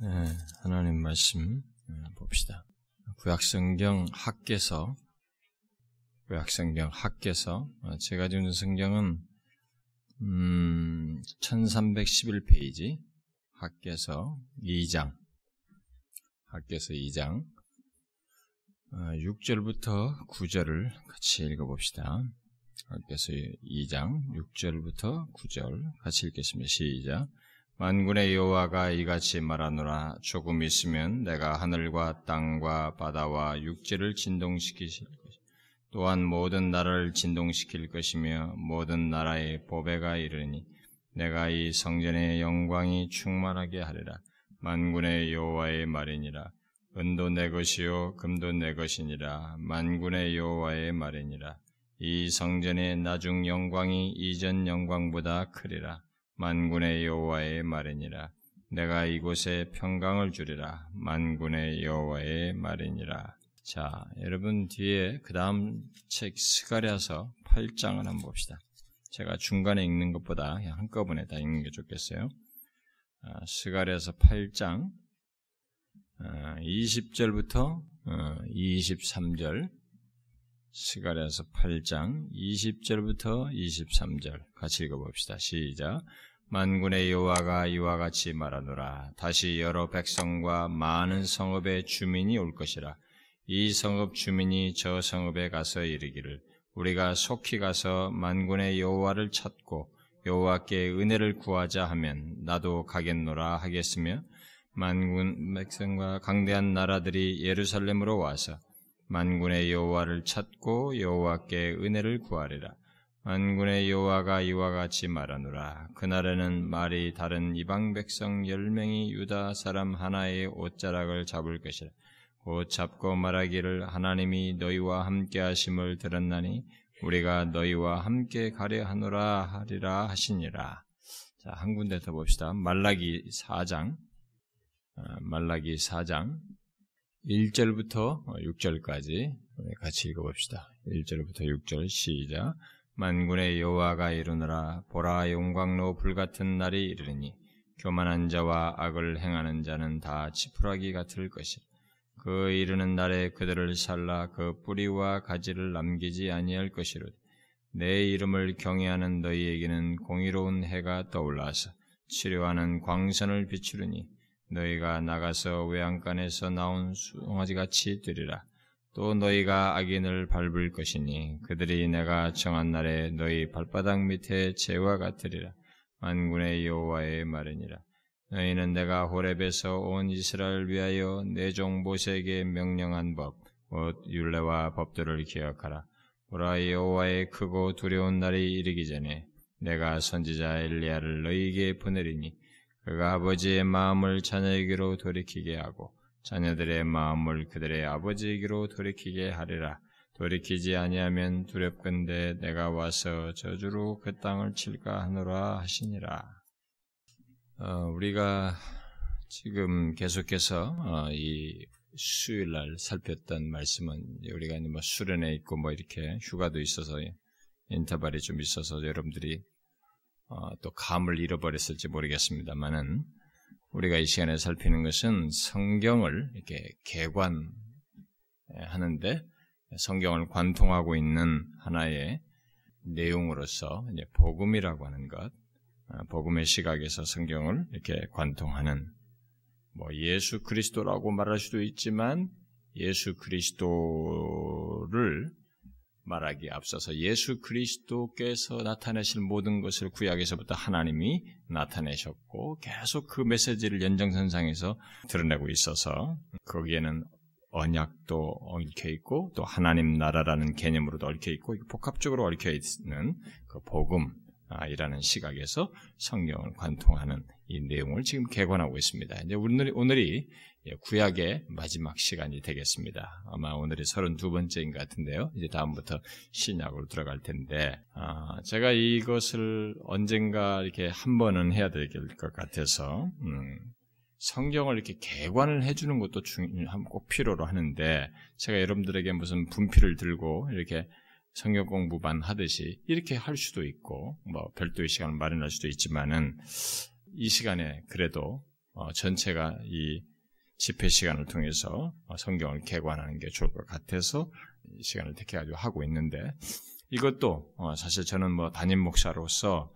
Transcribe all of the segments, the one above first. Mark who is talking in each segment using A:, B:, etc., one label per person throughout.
A: 네, 하나님 말씀 네, 봅시다. 구약성경 학계서, 구약성경 학계서, 어, 제가 주는 성경은 음, 1311페이지 학계서 2장, 학계서 2장 6절부터 어, 9절을 같이 읽어봅시다. 학계서 2장 6절부터 9절 같이 읽겠습니다. 시작. 만군의 여호와가 이같이 말하노라. 조금 있으면 내가 하늘과 땅과 바다와 육지를 진동시키실 것 또한 모든 나라를 진동시킬 것이며 모든 나라의 보배가 이르니 내가 이 성전의 영광이 충만하게 하리라. 만군의 여호와의 말이니라. 은도 내 것이요 금도 내 것이니라. 만군의 여호와의 말이니라. 이 성전의 나중 영광이 이전 영광보다 크리라 만군의 여호와의 말이니라. 내가 이곳에 평강을 주리라. 만군의 여호와의 말이니라. 자, 여러분 뒤에 그 다음 책 스가랴서 8장을 한번 봅시다. 제가 중간에 읽는 것보다 한꺼번에 다 읽는 게 좋겠어요. 아, 스가랴서 8장 20절부터 아, 23절 어, 스가랴서 8장 20절부터 23절 같이 읽어봅시다. 시작. 만군의 여호와가 이와 같이 말하노라. 다시 여러 백성과 많은 성읍의 주민이 올 것이라. 이 성읍 주민이 저 성읍에 가서 이르기를 우리가 속히 가서 만군의 여호와를 찾고 여호와께 은혜를 구하자 하면 나도 가겠노라 하겠으며 만군 백성과 강대한 나라들이 예루살렘으로 와서 만군의 여호와를 찾고 여호와께 은혜를 구하리라. 만군의 여호와가 이와 같이 말하노라. 그날에는 말이 다른 이방 백성 열 명이 유다 사람 하나의 옷자락을 잡을 것이라. 곧 잡고 말하기를 하나님이 너희와 함께 하심을 들었나니 우리가 너희와 함께 가려 하노라 하리라 하시니라. 자, 한 군데 더 봅시다. 말라기 4장. 아, 말라기 4장 1절부터 6절까지 같이 읽어봅시다. 1절부터 6절 시작. 만군의 여호와가 이르노라 보라 용광로 불같은 날이 이르니 교만한 자와 악을 행하는 자는 다 지푸라기 같을 것이라 그 이르는 날에 그들을 살라 그 뿌리와 가지를 남기지 아니할 것이로되 내 이름을 경외하는 너희에게는 공의로운 해가 떠올라서 치료하는 광선을 비추르니 너희가 나가서 외양간에서 나온 수송아지 같이 되리라 또 너희가 악인을 밟을 것이니 그들이 내가 정한 날에 너희 발바닥 밑에 재와 같으리라. 만군의 여호와의 말이니라. 너희는 내가 호렙에서 온 이스라엘 위하여 내종 모세에게 명령한 법, 곧 율례와 법들을 기억하라. 보라 여호와의 크고 두려운 날이 이르기 전에 내가 선지자 엘리야를 너희에게 보내리니 그가 아버지의 마음을 자녀에게로 돌이키게 하고 자녀들의 마음을 그들의 아버지에게로 돌이키게 하리라. 돌이키지 아니하면 두렵건대 내가 와서 저주로 그 땅을 칠까 하노라 하시니라. 어, 우리가 지금 계속해서 어, 이 수요일 날 살폈던 말씀은 우리가 뭐 수련회 있고 뭐 이렇게 휴가도 있어서 인터벌이 좀 있어서 여러분들이 어, 또 감을 잃어버렸을지 모르겠습니다만은 우리가 이 시간에 살피는 것은 성경을 이렇게 개관하는데 성경을 관통하고 있는 하나의 내용으로서 이제 복음이라고 하는 것, 아, 복음의 시각에서 성경을 이렇게 관통하는 뭐 예수 그리스도라고 말할 수도 있지만 예수 그리스도를 말하기에 앞서서 예수 그리스도께서 나타내실 모든 것을 구약에서부터 하나님이 나타내셨고 계속 그 메시지를 연장선상에서 드러내고 있어서 거기에는 언약도 얽혀 있고 또 하나님 나라라는 개념으로도 얽혀 있고 복합적으로 얽혀 있는 그 복음 이라는 시각에서 성경을 관통하는 이 내용을 지금 개관하고 있습니다. 이제 오늘이, 오늘이 예, 구약의 마지막 시간이 되겠습니다. 아마 오늘이 32번째인 것 같은데요. 이제 다음부터 신약으로 들어갈 텐데, 아, 제가 이것을 언젠가 이렇게 한 번은 해야 될 것 같아서, 음, 성경을 이렇게 개관을 해주는 것도 중요한, 꼭 필요로 하는데, 제가 여러분들에게 무슨 분필을 들고 이렇게 성경 공부만 하듯이 이렇게 할 수도 있고, 뭐 별도의 시간을 마련할 수도 있지만은, 이 시간에 그래도 어, 전체가 이 집회 시간을 통해서 어, 성경을 개관하는 게 좋을 것 같아서 시간을 택해가지고 하고 있는데 이것도 어, 사실 저는 뭐 담임 목사로서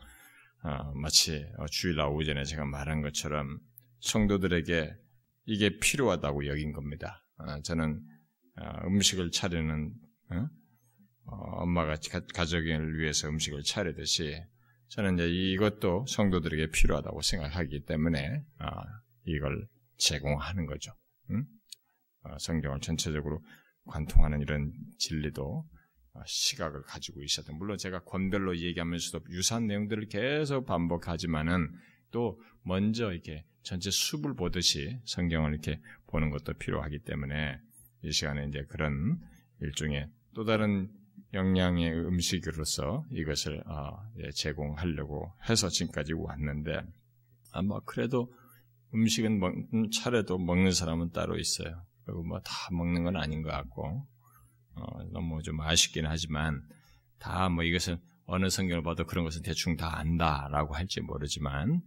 A: 어, 마치 주일 오후 전에 제가 말한 것처럼 성도들에게 이게 필요하다고 여긴 겁니다. 저는 음식을 차리는 엄마가 가족을 위해서 음식을 차리듯이 저는 이제 이것도 성도들에게 필요하다고 생각하기 때문에 이걸 제공하는 거죠. 응? 어, 성경을 전체적으로 관통하는 이런 진리도 어, 시각을 가지고 있었던 물론 제가 권별로 얘기하면서도 유사한 내용들을 계속 반복하지만은 또 먼저 이렇게 전체 숲을 보듯이 성경을 이렇게 보는 것도 필요하기 때문에 이 시간에 이제 그런 일종의 또 다른 영양의 음식으로서 이것을 어, 제공하려고 해서 지금까지 왔는데 아마 그래도 음식은 먹, 차례도 먹는 사람은 따로 있어요. 그리고 뭐 다 먹는 건 아닌 것 같고, 어, 너무 좀 아쉽긴 하지만, 다 뭐 이것은 어느 성경을 봐도 그런 것은 대충 다 안다라고 할지 모르지만,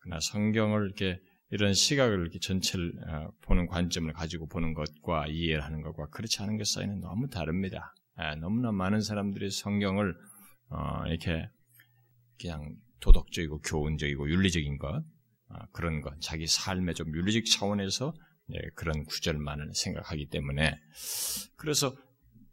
A: 그러나 성경을 이렇게 이런 시각을 이렇게 전체를 어, 보는 관점을 가지고 보는 것과 이해를 하는 것과 그렇지 않은 것 사이는 너무 다릅니다. 예, 너무나 많은 사람들이 성경을 어, 이렇게 그냥 도덕적이고 교훈적이고 윤리적인 것, 아, 그런 것, 자기 삶의 좀 윤리적 차원에서 예, 그런 구절만을 생각하기 때문에. 그래서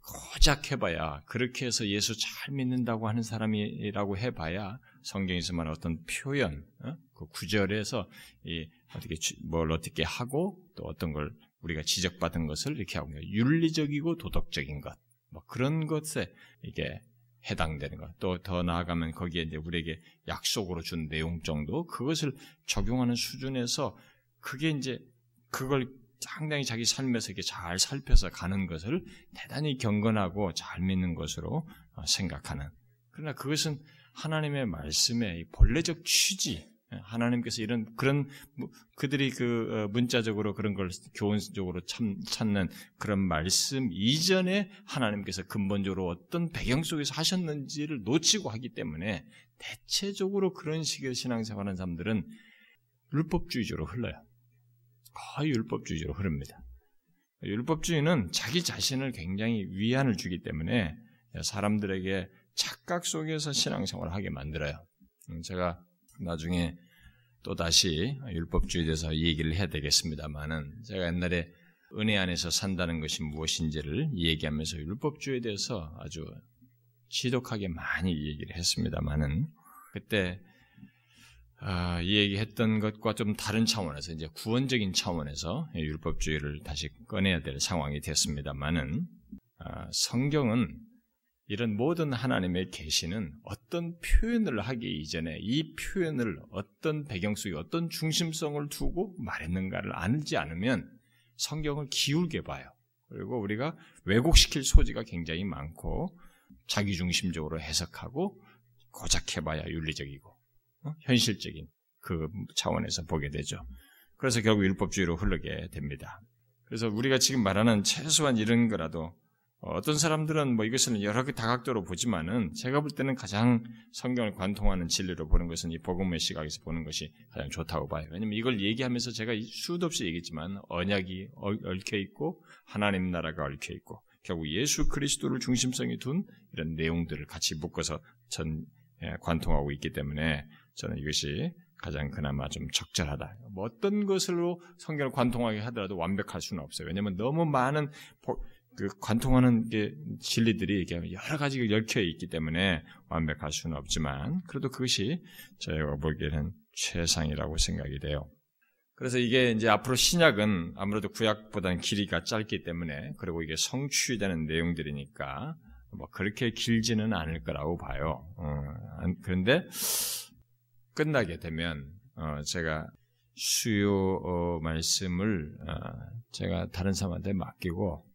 A: 고작 해봐야 그렇게 해서 예수 잘 믿는다고 하는 사람이라고 해봐야 성경에서만 어떤 표현, 어? 그 구절에서 이 어떻게 뭘 어떻게 하고 또 어떤 걸 우리가 지적받은 것을 이렇게 하고 윤리적이고 도덕적인 것, 뭐 그런 것에 이게 해당되는 것. 또 더 나아가면 거기에 이제 우리에게 약속으로 준 내용 정도 그것을 적용하는 수준에서 그게 이제 그걸 상당히 자기 삶에서 이렇게 잘 살펴서 가는 것을 대단히 경건하고 잘 믿는 것으로 어, 생각하는. 그러나 그것은 하나님의 말씀의 본래적 취지, 예, 하나님께서 이런 그런 그들이 그 어, 문자적으로 그런 걸 교훈적으로 참, 찾는 그런 말씀 이전에 하나님께서 근본적으로 어떤 배경 속에서 하셨는지를 놓치고 하기 때문에 대체적으로 그런 식의 신앙생활하는 사람들은 율법주의적으로 흘러요. 거의 율법주의적으로 흐릅니다. 율법주의는 자기 자신을 굉장히 위안을 주기 때문에 사람들에게 착각 속에서 신앙생활을 하게 만들어요. 음, 제가 나중에 또 다시 율법주의에 대해서 얘기를 해야 되겠습니다만은 제가 옛날에 은혜 안에서 산다는 것이 무엇인지를 얘기하면서 율법주의에 대해서 아주 지독하게 많이 얘기를 했습니다만은 그때 아, 이 얘기했던 것과 좀 다른 차원에서 이제 구원적인 차원에서 율법주의를 다시 꺼내야 될 상황이 됐습니다만은 아, 성경은 이런 모든 하나님의 계시는 어떤 표현을 하기 이전에 이 표현을 어떤 배경 속에 어떤 중심성을 두고 말했는가를 알지 않으면 성경을 기울게 봐요. 그리고 우리가 왜곡시킬 소지가 굉장히 많고 자기중심적으로 해석하고 고작해봐야 윤리적이고 어? 현실적인 그 차원에서 보게 되죠. 그래서 결국 율법주의로 흐르게 됩니다. 그래서 우리가 지금 말하는 최소한 이런 거라도 어떤 사람들은 뭐 이것을 여러 개 다각도로 보지만은 제가 볼 때는 가장 성경을 관통하는 진리로 보는 것은 이 복음의 시각에서 보는 것이 가장 좋다고 봐요. 왜냐면 이걸 얘기하면서 제가 수도 없이 얘기했지만 언약이 얽혀 있고 하나님 나라가 얽혀 있고 결국 예수 그리스도를 중심성에 둔 이런 내용들을 같이 묶어서 전 예, 관통하고 있기 때문에 저는 이것이 가장 그나마 좀 적절하다. 뭐 어떤 것으로 성경을 관통하게 하더라도 완벽할 수는 없어요. 왜냐하면 너무 많은 그 관통하는 게 진리들이 이게 여러 가지가 얽혀 있기 때문에 완벽할 수는 없지만 그래도 그것이 저희가 보기에는 최상이라고 생각이 돼요. 그래서 이게 이제 앞으로 신약은 아무래도 구약보다는 길이가 짧기 때문에 그리고 이게 성취되는 내용들이니까 뭐 그렇게 길지는 않을 거라고 봐요. 어, 그런데 끝나게 되면 어, 제가 수요 어, 말씀을 어, 제가 다른 사람한테 맡기고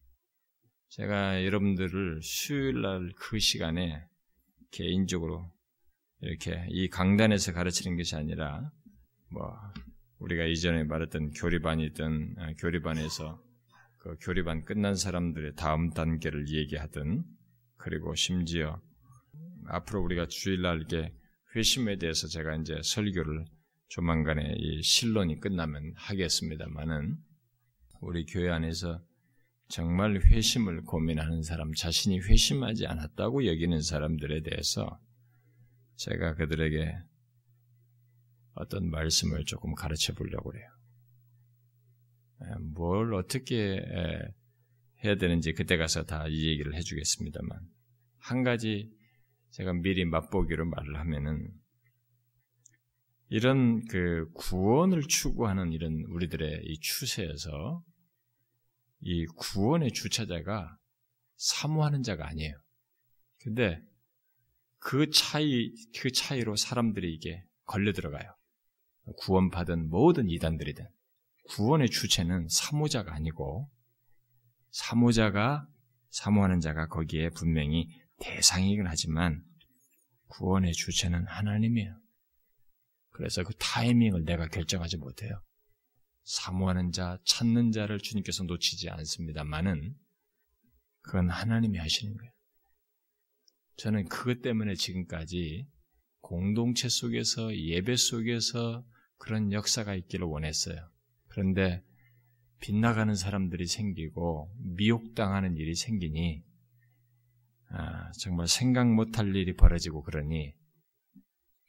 A: 제가 여러분들을 수요일 날 그 시간에 개인적으로 이렇게 이 강단에서 가르치는 것이 아니라 뭐 우리가 이전에 말했던 교리반이든 아, 교리반에서 그 교리반 끝난 사람들의 다음 단계를 얘기하든 그리고 심지어 앞으로 우리가 주일날 이렇게 회심에 대해서 제가 이제 설교를 조만간에 이 신론이 끝나면 하겠습니다만은 우리 교회 안에서 정말 회심을 고민하는 사람, 자신이 회심하지 않았다고 여기는 사람들에 대해서 제가 그들에게 어떤 말씀을 조금 가르쳐 보려고 그래요. 뭘 어떻게 해야 되는지 그때 가서 다 이 얘기를 해주겠습니다만 한 가지 제가 미리 맛보기로 말을 하면은 이런 그 구원을 추구하는 이런 우리들의 이 추세에서 이 구원의 주체자가 사모하는 자가 아니에요. 근데 그 차이, 그 차이로 사람들이 이게 걸려 들어가요. 구원받은 모든 이단들이든. 구원의 주체는 사모자가 아니고, 사모자가, 사모하는 자가 거기에 분명히 대상이긴 하지만, 구원의 주체는 하나님이에요. 그래서 그 타이밍을 내가 결정하지 못해요. 사모하는 자, 찾는 자를 주님께서 놓치지 않습니다만은 그건 하나님이 하시는 거예요. 저는 그것 때문에 지금까지 공동체 속에서 예배 속에서 그런 역사가 있기를 원했어요. 그런데 빗나가는 사람들이 생기고 미혹당하는 일이 생기니 아, 정말 생각 못할 일이 벌어지고 그러니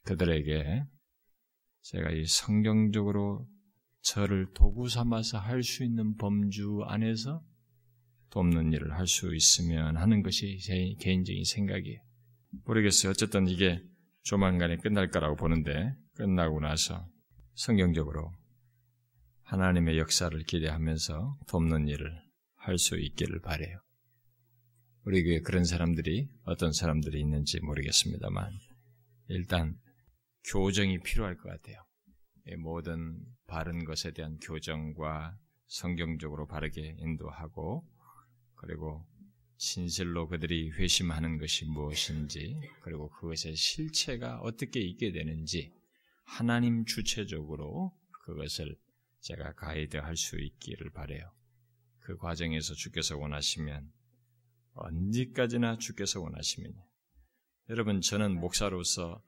A: 그들에게 제가 이 성경적으로 저를 도구 삼아서 할 수 있는 범주 안에서 돕는 일을 할 수 있으면 하는 것이 제 개인적인 생각이에요. 모르겠어요. 어쨌든 이게 조만간에 끝날 거라고 보는데 끝나고 나서 성경적으로 하나님의 역사를 기대하면서 돕는 일을 할 수 있기를 바래요. 우리 교회 그런 사람들이 어떤 사람들이 있는지 모르겠습니다만 일단 교정이 필요할 것 같아요. 모든 바른 것에 대한 교정과 성경적으로 바르게 인도하고 그리고 진실로 그들이 회심하는 것이 무엇인지 그리고 그것의 실체가 어떻게 있게 되는지 하나님 주체적으로 그것을 제가 가이드할 수 있기를 바래요. 그 과정에서 주께서 원하시면 언제까지나 주께서 원하시면 여러분 저는 목사로서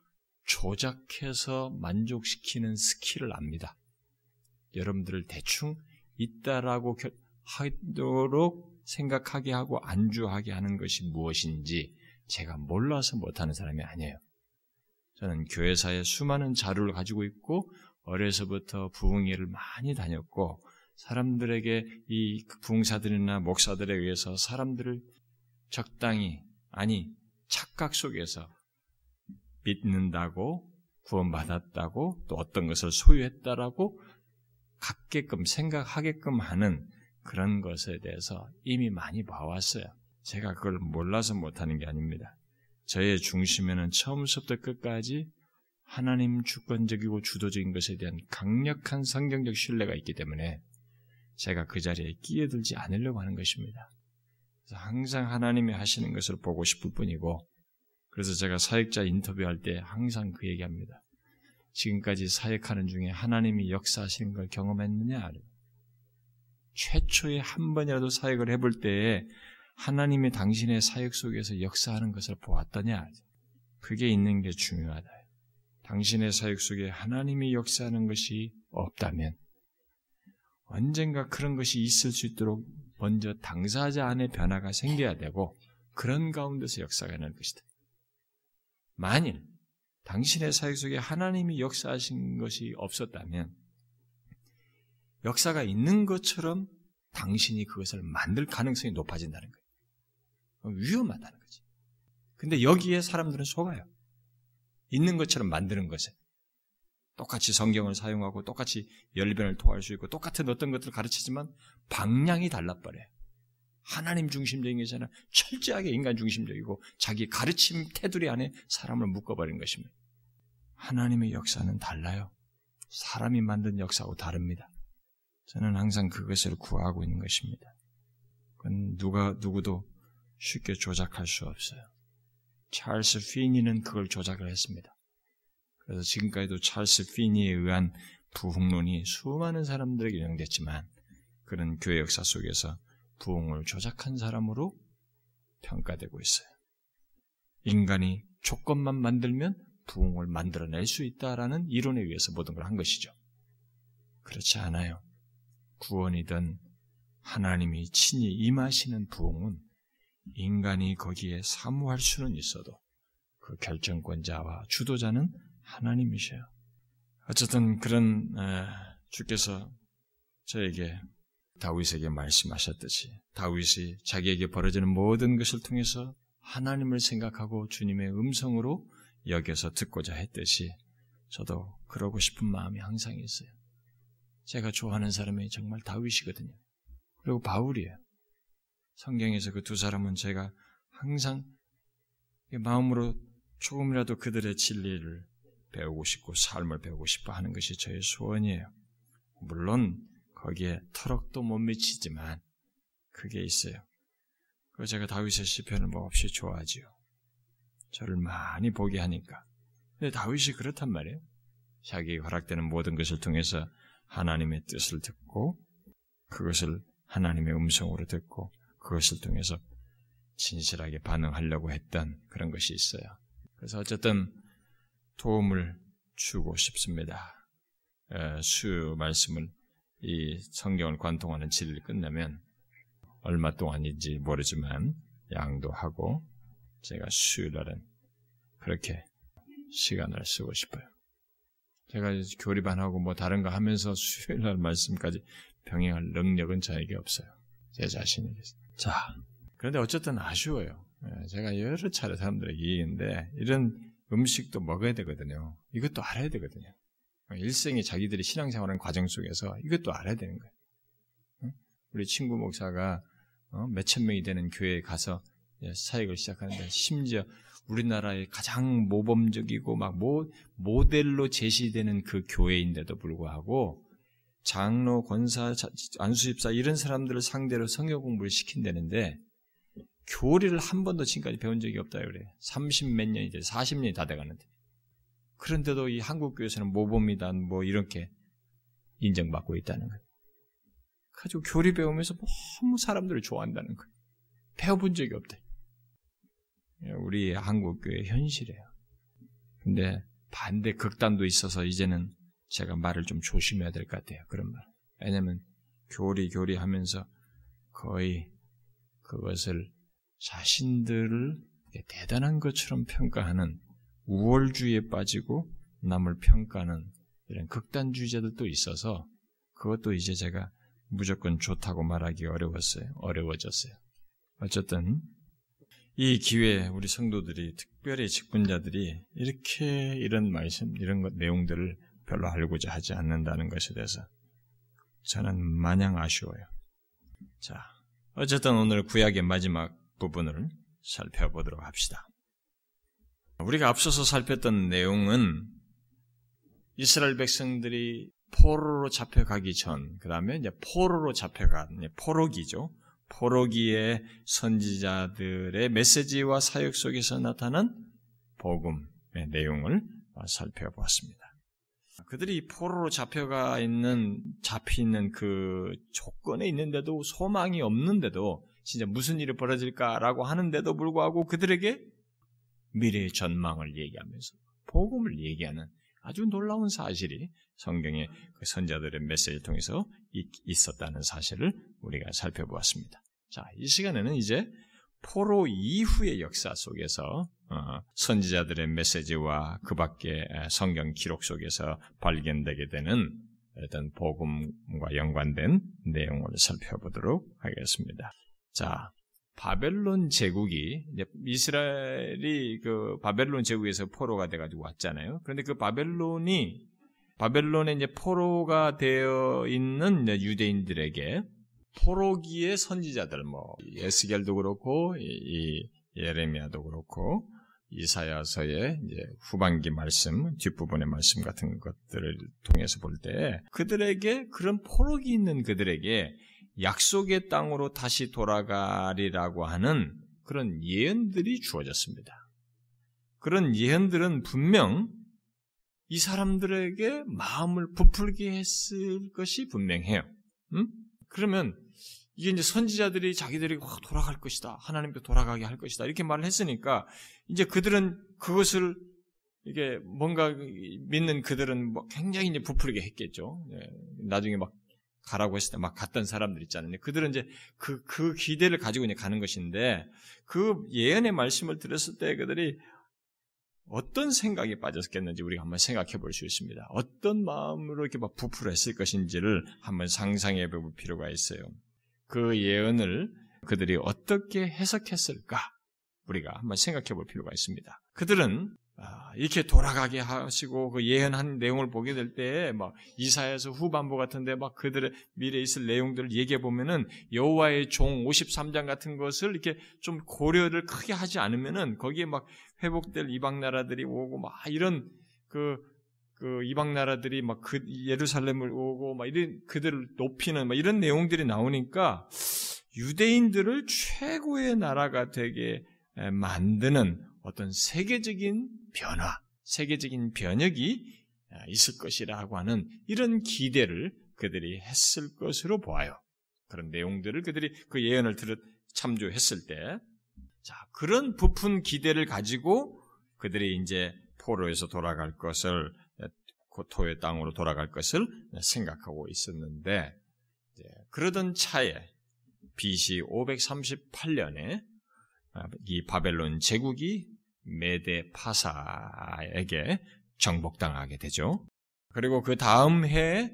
A: 조작해서 만족시키는 스킬을 압니다. 여러분들을 대충 있다라고 하도록 생각하게 하고 안주하게 하는 것이 무엇인지 제가 몰라서 못하는 사람이 아니에요. 저는 교회사에 수많은 자료를 가지고 있고 어려서부터 부흥회를 많이 다녔고 사람들에게 이 부흥사들이나 목사들에 의해서 사람들을 적당히 아니 착각 속에서 믿는다고 구원받았다고 또 어떤 것을 소유했다라고 갖게끔 생각하게끔 하는 그런 것에 대해서 이미 많이 봐왔어요. 제가 그걸 몰라서 못하는 게 아닙니다. 저의 중심에는 처음부터 끝까지 하나님 주권적이고 주도적인 것에 대한 강력한 성경적 신뢰가 있기 때문에 제가 그 자리에 끼어들지 않으려고 하는 것입니다. 항상 하나님이 하시는 것을 보고 싶을 뿐이고 그래서 제가 사역자 인터뷰할 때 항상 그 얘기합니다. 지금까지 사역하는 중에 하나님이 역사하시는 걸 경험했느냐? 최초에 한 번이라도 사역을 해볼 때에 하나님이 당신의 사역 속에서 역사하는 것을 보았더냐? 그게 있는 게 중요하다. 당신의 사역 속에 하나님이 역사하는 것이 없다면 언젠가 그런 것이 있을 수 있도록 먼저 당사자 안에 변화가 생겨야 되고 그런 가운데서 역사가 날 것이다. 만일 당신의 사역 속에 하나님이 역사하신 것이 없었다면 역사가 있는 것처럼 당신이 그것을 만들 가능성이 높아진다는 거예요. 위험하다는 거지. 근데 여기에 사람들은 속아요. 있는 것처럼 만드는 것에. 똑같이 성경을 사용하고 똑같이 열변을 토할 수 있고 똑같은 어떤 것들을 가르치지만 방향이 달라버려요. 하나님 중심적인 것이 아니라 철저하게 인간 중심적이고 자기 가르침 테두리 안에 사람을 묶어버린 것입니다. 하나님의 역사는 달라요. 사람이 만든 역사하고 다릅니다. 저는 항상 그것을 구하고 있는 것입니다. 그건 누가, 누구도 쉽게 조작할 수 없어요. 찰스 피니는 그걸 조작을 했습니다. 그래서 지금까지도 찰스 피니에 의한 부흥론이 수많은 사람들에게 영됐지만 그런 교회 역사 속에서 부흥을 조작한 사람으로 평가되고 있어요. 인간이 조건만 만들면 부흥을 만들어낼 수 있다라는 이론에 의해서 모든 걸 한 것이죠. 그렇지 않아요. 구원이든 하나님이 친히 임하시는 부흥은 인간이 거기에 사무할 수는 있어도 그 결정권자와 주도자는 하나님이셔요. 어쨌든 그런 주께서 저에게 다윗에게 말씀하셨듯이 다윗이 자기에게 벌어지는 모든 것을 통해서 하나님을 생각하고 주님의 음성으로 여겨서 듣고자 했듯이 저도 그러고 싶은 마음이 항상 있어요. 제가 좋아하는 사람이 정말 다윗이거든요. 그리고 바울이에요. 성경에서 그 두 사람은 제가 항상 마음으로 조금이라도 그들의 진리를 배우고 싶고 삶을 배우고 싶어 하는 것이 저의 소원이에요. 물론 거기에 터럭도 못 미치지만 그게 있어요. 그 제가 다윗의 시편을 몹시 좋아하지요. 저를 많이 보게 하니까. 근데 다윗이 그렇단 말이에요. 자기 허락되는 모든 것을 통해서 하나님의 뜻을 듣고 그것을 하나님의 음성으로 듣고 그것을 통해서 진실하게 반응하려고 했던 그런 것이 있어요. 그래서 어쨌든 도움을 주고 싶습니다. 수 말씀을 이 성경을 관통하는 진리를 끝내면 얼마 동안인지 모르지만 양도 하고 제가 수요일날은 그렇게 시간을 쓰고 싶어요. 제가 교리반하고 뭐 다른 거 하면서 수요일날 말씀까지 병행할 능력은 저에게 없어요. 제 자신에게. 자, 그런데 어쨌든 아쉬워요. 예, 제가 여러 차례 사람들에게 얘기했는데 이런 음식도 먹어야 되거든요. 이것도 알아야 되거든요. 일생에 자기들이 신앙생활하는 과정 속에서 이것도 알아야 되는 거예요. 우리 친구 목사가 어, 몇천 명이 되는 교회에 가서 사역을 시작하는데 심지어 우리나라의 가장 모범적이고 막 모, 모델로 제시되는 그 교회인데도 불구하고 장로, 권사, 안수집사 이런 사람들을 상대로 성경 공부를 시킨다는데 교리를 한 번도 지금까지 배운 적이 없다 그래. 30 몇 년이 돼, 40년이 다 돼가는데. 그런데도 이 한국 교회에서는 모범이다, 뭐 이렇게 인정받고 있다는 거예요. 가지고 교리 배우면서 너무 사람들을 좋아한다는 거예요. 배워본 적이 없대. 예, 우리 한국 교회 현실이에요. 근데 반대 극단도 있어서 이제는 제가 말을 좀 조심해야 될 것 같아요. 그런 말. 왜냐면 교리 교리 하면서 거의 그것을 자신들을 대단한 것처럼 평가하는 우월주의에 빠지고 남을 평가하는 이런 극단주의자들도 있어서 그것도 이제 제가 무조건 좋다고 말하기 어려웠어요. 어려워졌어요. 어쨌든 이 기회에 우리 성도들이 특별히 직분자들이 이렇게 이런 말씀 이런 것 내용들을 별로 알고자 하지 않는다는 것에 대해서 저는 마냥 아쉬워요. 자, 어쨌든 오늘 구약의 마지막 부분을 살펴보도록 합시다. 우리가 앞서서 살폈던 내용은 이스라엘 백성들이 포로로 잡혀가기 전, 그 다음에 이제 포로로 잡혀간, 포로기죠. 포로기의 선지자들의 메시지와 사역 속에서 나타난 복음의 내용을 살펴보았습니다. 그들이 포로로 잡혀가 있는, 잡혀 있는 그 조건에 있는데도 소망이 없는데도 진짜 무슨 일이 벌어질까라고 하는데도 불구하고 그들에게 미래의 전망을 얘기하면서 복음을 얘기하는 아주 놀라운 사실이 성경의 그 선자들의 메시지를 통해서 있었다는 사실을 우리가 살펴보았습니다. 자, 이 시간에는 이제 포로 이후의 역사 속에서 어, 선지자들의 메시지와 그 밖의 성경 기록 속에서 발견되게 되는 어떤 복음과 연관된 내용을 살펴보도록 하겠습니다. 자, 바벨론 제국이 이스라엘이 그 바벨론 제국에서 포로가 돼가지고 왔잖아요. 그런데 그 바벨론이 바벨론에 이제 포로가 되어 있는 유대인들에게 포로기의 선지자들 뭐 에스겔도 그렇고 이, 예레미야도 그렇고 이사야서의 이제 후반기 말씀, 뒷부분의 말씀 같은 것들을 통해서 볼 때 그들에게 그런 포로기 있는 그들에게 약속의 땅으로 다시 돌아가리라고 하는 그런 예언들이 주어졌습니다. 그런 예언들은 분명 이 사람들에게 마음을 부풀게 했을 것이 분명해요. 음? 그러면 이게 이제 선지자들이 자기들이 돌아갈 것이다. 하나님께 돌아가게 할 것이다. 이렇게 말을 했으니까 이제 그들은 그것을 이게 뭔가 믿는 그들은 뭐 굉장히 이제 부풀게 했겠죠. 예, 나중에 막 가라고 했을 때 막 갔던 사람들 있잖아요. 그들은 이제 그, 그 기대를 가지고 이제 가는 것인데 그 예언의 말씀을 들었을 때 그들이 어떤 생각에 빠졌겠는지 우리가 한번 생각해 볼 수 있습니다. 어떤 마음으로 이렇게 막 부풀어 했을 것인지를 한번 상상해 볼 필요가 있어요. 그 예언을 그들이 어떻게 해석했을까? 우리가 한번 생각해 볼 필요가 있습니다. 그들은 아, 이렇게 돌아가게 하시고 그 예언한 내용을 보게 될 때 막 이사야서 후반부 같은데 막 그들의 미래에 있을 내용들을 얘기해 보면은 여호와의 종 53장 같은 것을 이렇게 좀 고려를 크게 하지 않으면은 거기에 막 회복될 이방 나라들이 오고 막 이런 그, 그 이방 나라들이 막 그 예루살렘을 오고 막 이런 그들을 높이는 막 이런 내용들이 나오니까 유대인들을 최고의 나라가 되게 만드는 어떤 세계적인 변화, 세계적인 변혁이 있을 것이라고 하는 이런 기대를 그들이 했을 것으로 보아요. 그런 내용들을 그들이 그 예언을 들을 참조했을 때, 자, 그런 부푼 기대를 가지고 그들이 이제 포로에서 돌아갈 것을, 고토의 땅으로 돌아갈 것을 생각하고 있었는데, 그러던 차에 BC 538년에 이 바벨론 제국이 메데 파사에게 정복당하게 되죠. 그리고 그 다음 해에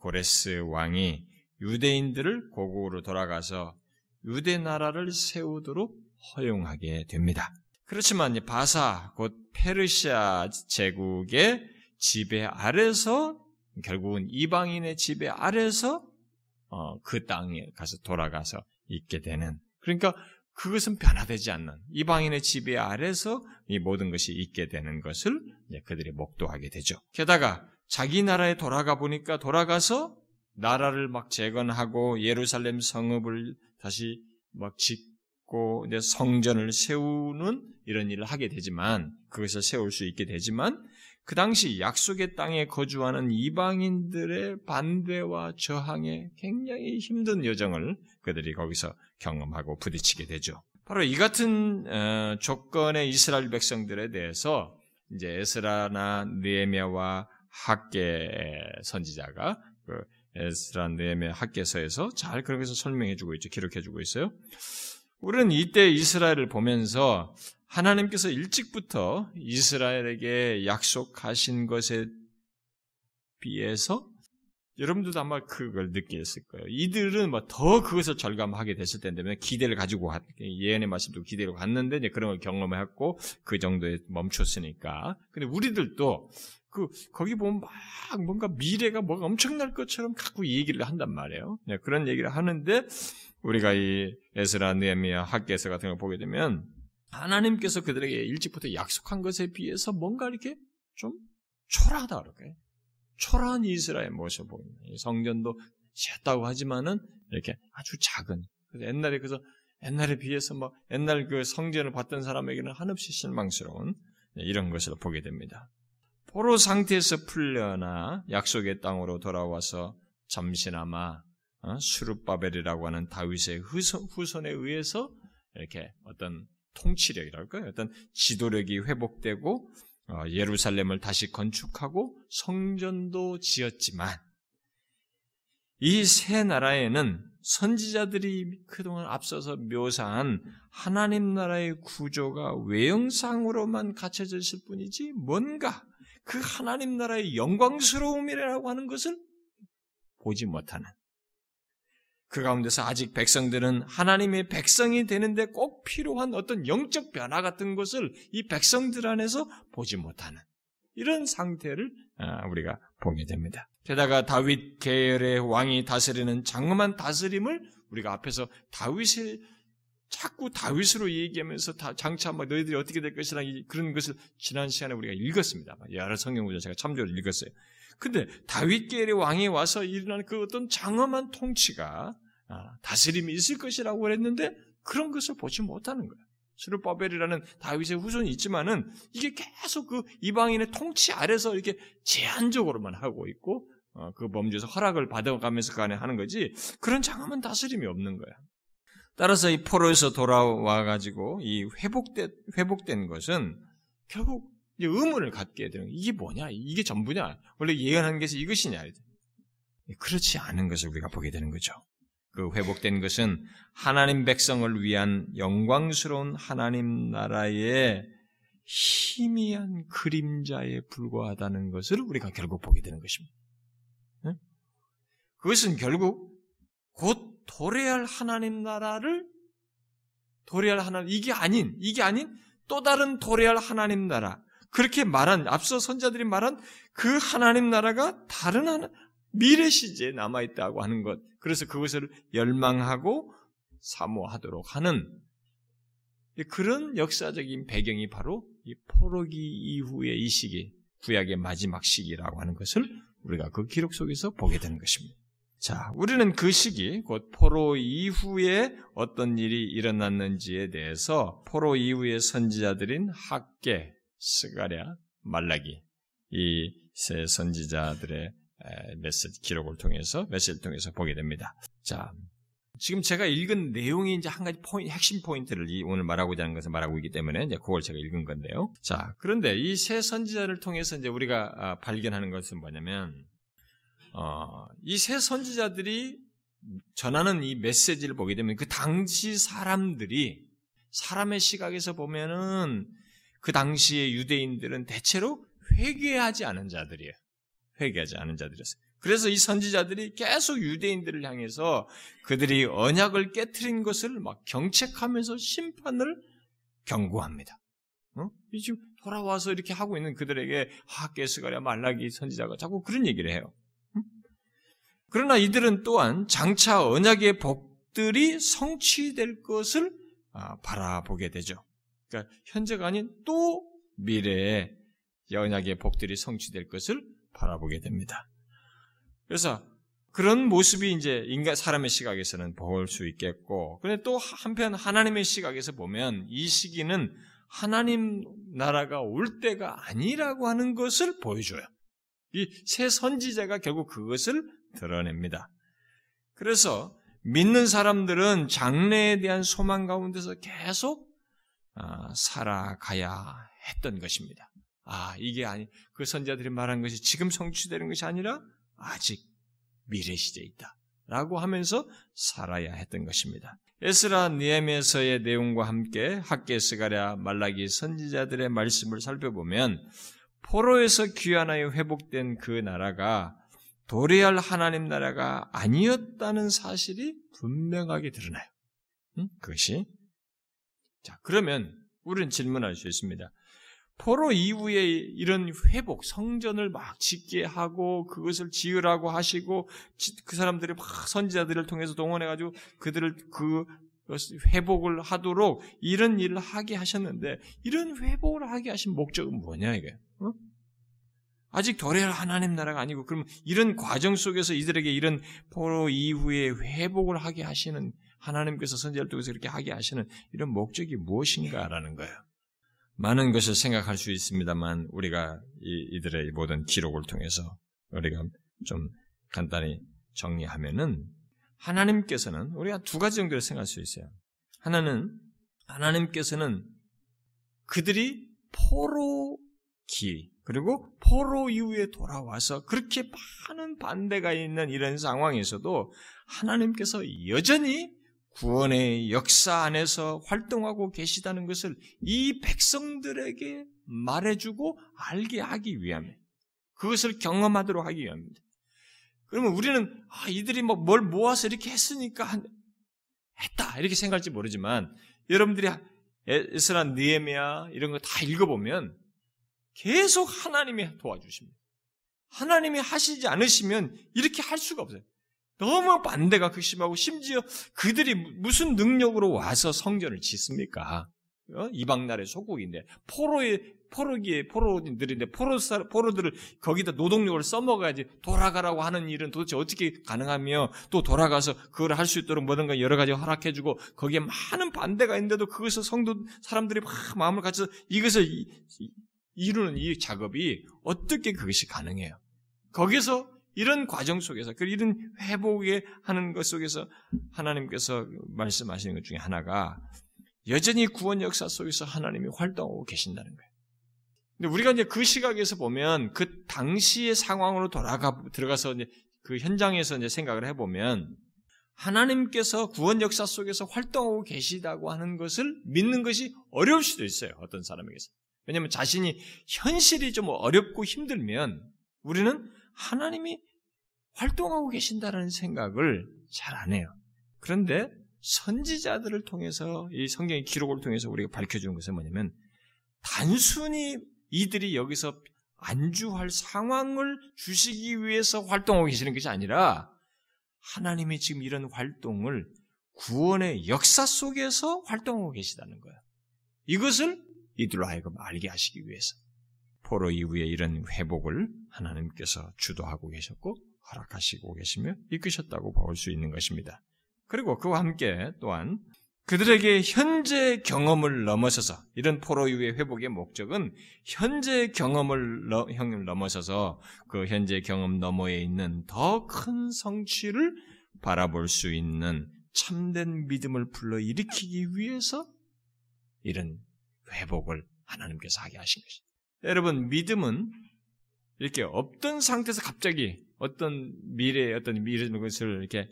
A: 고레스 왕이 유대인들을 고국으로 돌아가서 유대 나라를 세우도록 허용하게 됩니다. 그렇지만 바사 곧 페르시아 제국의 지배 아래서 결국은 이방인의 지배 아래서 어, 그 땅에 가서 돌아가서 있게 되는 그러니까 그것은 변화되지 않는 이방인의 지배 아래서 이 모든 것이 있게 되는 것을 그들이 목도하게 되죠. 게다가 자기 나라에 돌아가 보니까 돌아가서 나라를 막 재건하고 예루살렘 성읍을 다시 막 짓고 이제 성전을 세우는 이런 일을 하게 되지만 그것을 세울 수 있게 되지만 그 당시 약속의 땅에 거주하는 이방인들의 반대와 저항에 굉장히 힘든 여정을 그들이 거기서 경험하고 부딪히게 되죠. 바로 이 같은 어, 조건의 이스라엘 백성들에 대해서 이제 에스라나 느에미아와 학계 선지자가 그 에스라 느에미아 학계서에서 잘 것을 설명해주고 있죠. 기록해주고 있어요. 우리는 이때 이스라엘을 보면서 하나님께서 일찍부터 이스라엘에게 약속하신 것에 비해서 여러분들도 아마 그걸 느꼈을 거예요. 이들은 뭐더 그것을 절감하게 됐을 텐데 기대를 가지고 예언의 말씀도 기대로 갔는데 이제 그런 걸 경험했고 그 정도에 멈췄으니까. 근데 우리들도 그 거기 보면 막 뭔가 미래가 뭐가 엄청날 것처럼 갖고 얘기를 한단 말이에요. 네, 그런 얘기를 하는데 우리가 이 에스라 느헤미야 학계서 같은 걸 보게 되면 하나님께서 그들에게 일찍부터 약속한 것에 비해서 뭔가 이렇게 좀 초라하다 그럴까요? 초라한 이스라엘 모습 보입니다. 성전도 지었다고 하지만은 이렇게 아주 작은. 그래서 옛날에 그래서 옛날에 비해서 뭐 옛날 그 성전을 봤던 사람에게는 한없이 실망스러운 이런 것을 보게 됩니다. 포로 상태에서 풀려나 약속의 땅으로 돌아와서 잠시나마 어? 수르바벨이라고 하는 다윗의 후손, 에 의해서 이렇게 어떤 통치력이랄까요? 어떤 지도력이 회복되고 어, 예루살렘을 다시 건축하고 성전도 지었지만 이 세 나라에는 선지자들이 그동안 앞서서 묘사한 하나님 나라의 구조가 외형상으로만 갖춰져 있을 뿐이지 뭔가 그 하나님 나라의 영광스러움이라고 하는 것을 보지 못하는 그 가운데서 아직 백성들은 하나님의 백성이 되는데 꼭 필요한 어떤 영적 변화 같은 것을 이 백성들 안에서 보지 못하는 이런 상태를 아, 우리가 보게 됩니다. 게다가 다윗 계열의 왕이 다스리는 장엄한 다스림을 우리가 앞에서 다윗의 자꾸 다윗으로 얘기하면서 다 장차 뭐 너희들이 어떻게 될 것이라 그런 것을 지난 시간에 우리가 읽었습니다. 여러 성경 구절 제가 참조를 읽었어요. 근데 다윗 계열의 왕이 와서 일어나는 그 어떤 장엄한 통치가 아, 다스림이 있을 것이라고 그랬는데 그런 것을 보지 못하는 거예요. 스루바벨이라는 다윗의 후손이 있지만은 이게 계속 그 이방인의 통치 아래서 이렇게 제한적으로만 하고 있고 어, 그 범죄에서 허락을 받아가면서 간에 하는 거지 그런 장엄한 다스림이 없는 거야. 따라서 이 포로에서 돌아와 가지고 이 회복된 회복된 것은 결국 의문을 갖게 되는 이게 뭐냐? 이게 전부냐? 원래 예언한 것이 이것이냐? 그렇지 않은 것을 우리가 보게 되는 거죠. 그 회복된 것은 하나님 백성을 위한 영광스러운 하나님 나라의 희미한 그림자에 불과하다는 것을 우리가 결국 보게 되는 것입니다. 그것은 결국 곧 도래할 하나님 나라를 도래할 하나님 이게 아닌 이게 아닌 또 다른 도래할 하나님 나라. 그렇게 말한 앞서 선자들이 말한 그 하나님 나라가 다른 하나 미래 시제에 남아 있다고 하는 것 그래서 그것을 열망하고 사모하도록 하는 그런 역사적인 배경이 바로 이 포로기 이후의 이 시기 구약의 마지막 시기라고 하는 것을 우리가 그 기록 속에서 보게 되는 것입니다. 자, 우리는 그 시기, 곧 포로 이후에 어떤 일이 일어났는지에 대해서 포로 이후의 선지자들인 학개, 스가랴, 말라기, 이 세 선지자들의 메시지 기록을 통해서, 메시지를 통해서 보게 됩니다. 자, 지금 제가 읽은 내용이 이제 한 가지 포인트, 핵심 포인트를 오늘 말하고자 하는 것을 말하고 있기 때문에 이제 그걸 제가 읽은 건데요. 자, 그런데 이 세 선지자를 통해서 이제 우리가 아, 발견하는 것은 뭐냐면, 어, 이세 선지자들이 전하는 이 메시지를 보게 되면 그 당시 사람들이 사람의 시각에서 보면은 그 당시의 유대인들은 대체로 회개하지 않은 자들이에요. 회개하지 않은 자들이었어요. 그래서 이 선지자들이 계속 유대인들을 향해서 그들이 언약을 깨뜨린 것을 막 경책하면서 심판을 경고합니다. 어? 지금 돌아와서 이렇게 하고 있는 그들에게 하게스가랴 말라기 선지자가 자꾸 그런 얘기를 해요. 그러나 이들은 또한 장차 언약의 복들이 성취될 것을 아, 바라보게 되죠. 그러니까 현재가 아닌 또 미래에 언약의 복들이 성취될 것을 바라보게 됩니다. 그래서 그런 모습이 이제 인간 사람의 시각에서는 볼 수 있겠고, 그런데 또 한편 하나님의 시각에서 보면 이 시기는 하나님 나라가 올 때가 아니라고 하는 것을 보여줘요. 이 새 선지자가 결국 그것을 드러냅니다. 그래서 믿는 사람들은 장래에 대한 소망 가운데서 계속 아, 살아가야 했던 것입니다. 아, 이게 아니, 그 선자들이 말한 것이 지금 성취되는 것이 아니라 아직 미래 시제에 있다. 라고 하면서 살아야 했던 것입니다. 에스라 니에미에서의 내용과 함께 학계 스가랴 말라기 선지자들의 말씀을 살펴보면 포로에서 귀환하여 회복된 그 나라가 도래할 하나님 나라가 아니었다는 사실이 분명하게 드러나요. 응? 그것이. 자, 그러면 우리는 질문할 수 있습니다. 포로 이후에 이런 회복, 성전을 막 짓게 하고 그것을 지으라고 하시고 그 사람들이 막 선지자들을 통해서 동원해가지고 그들을 그 회복을 하도록 이런 일을 하게 하셨는데 이런 회복을 하게 하신 목적은 뭐냐 이게? 어? 아직 도래할 하나님 나라가 아니고 그럼 이런 과정 속에서 이들에게 이런 포로 이후에 회복을 하게 하시는 하나님께서 선지자를 통해서 이렇게 하게 하시는 이런 목적이 무엇인가라는 거예요. 많은 것을 생각할 수 있습니다만 우리가 이, 들의 모든 기록을 통해서 우리가 좀 간단히 정리하면은 하나님께서는 우리가 두 가지 정도로 생각할 수 있어요. 하나는 하나님께서는 그들이 포로기 그리고 포로 이후에 돌아와서 그렇게 많은 반대가 있는 이런 상황에서도 하나님께서 여전히 구원의 역사 안에서 활동하고 계시다는 것을 이 백성들에게 말해주고 알게 하기 위함에 그것을 경험하도록 하기 위함입니다. 그러면 우리는 아, 이들이 뭐 뭘 모아서 이렇게 했으니까 했다 이렇게 생각할지 모르지만 여러분들이 에스라 니에미아 이런 거 다 읽어보면 계속 하나님이 도와주십니다. 하나님이 하시지 않으시면 이렇게 할 수가 없어요. 너무 반대가 극심하고 심지어 그들이 무슨 능력으로 와서 성전을 짓습니까? 어? 이방 나라의 소국인데 포로의 포로기에 포로들인데 포로 포로들을 거기다 노동력을 써먹어야지 돌아가라고 하는 일은 도대체 어떻게 가능하며 또 돌아가서 그걸 할 수 있도록 뭐든가 여러 가지 허락해주고 거기에 많은 반대가 있는데도 그것을 성도 사람들이 막 마음을 갖춰서 이것을 이루는 이 작업이 어떻게 그것이 가능해요? 거기서 이런 과정 속에서, 그 이런 회복에 하는 것 속에서 하나님께서 말씀하시는 것 중에 하나가 여전히 구원 역사 속에서 하나님이 활동하고 계신다는 거예요. 근데 우리가 이제 그 시각에서 보면 그 당시의 상황으로 돌아가 들어가서 이제 그 현장에서 이제 생각을 해보면 하나님께서 구원 역사 속에서 활동하고 계시다고 하는 것을 믿는 것이 어려울 수도 있어요. 어떤 사람에게서. 왜냐하면 자신이 현실이 좀 어렵고 힘들면 우리는 하나님이 활동하고 계신다는 생각을 잘 안 해요. 그런데 선지자들을 통해서 이 성경의 기록을 통해서 우리가 밝혀주는 것은 뭐냐면 단순히 이들이 여기서 안주할 상황을 주시기 위해서 활동하고 계시는 것이 아니라 하나님이 지금 이런 활동을 구원의 역사 속에서 활동하고 계시다는 거예요. 이것을 이들로 하여금 알게 하시기 위해서 포로 이후에 이런 회복을 하나님께서 주도하고 계셨고 허락하시고 계시며 이끄셨다고 볼 수 있는 것입니다. 그리고 그와 함께 또한 그들에게 현재 경험을 넘어서서 이런 포로 이후의 회복의 목적은 현재 경험을 넘어서서 그 현재 경험 너머에 있는 더 큰 성취를 바라볼 수 있는 참된 믿음을 불러 일으키기 위해서 이런 회복을 하나님께서 하게 하신 것입니다. 여러분 믿음은 이렇게 없던 상태에서 갑자기 어떤 미래의 어떤 미래의 것을 이렇게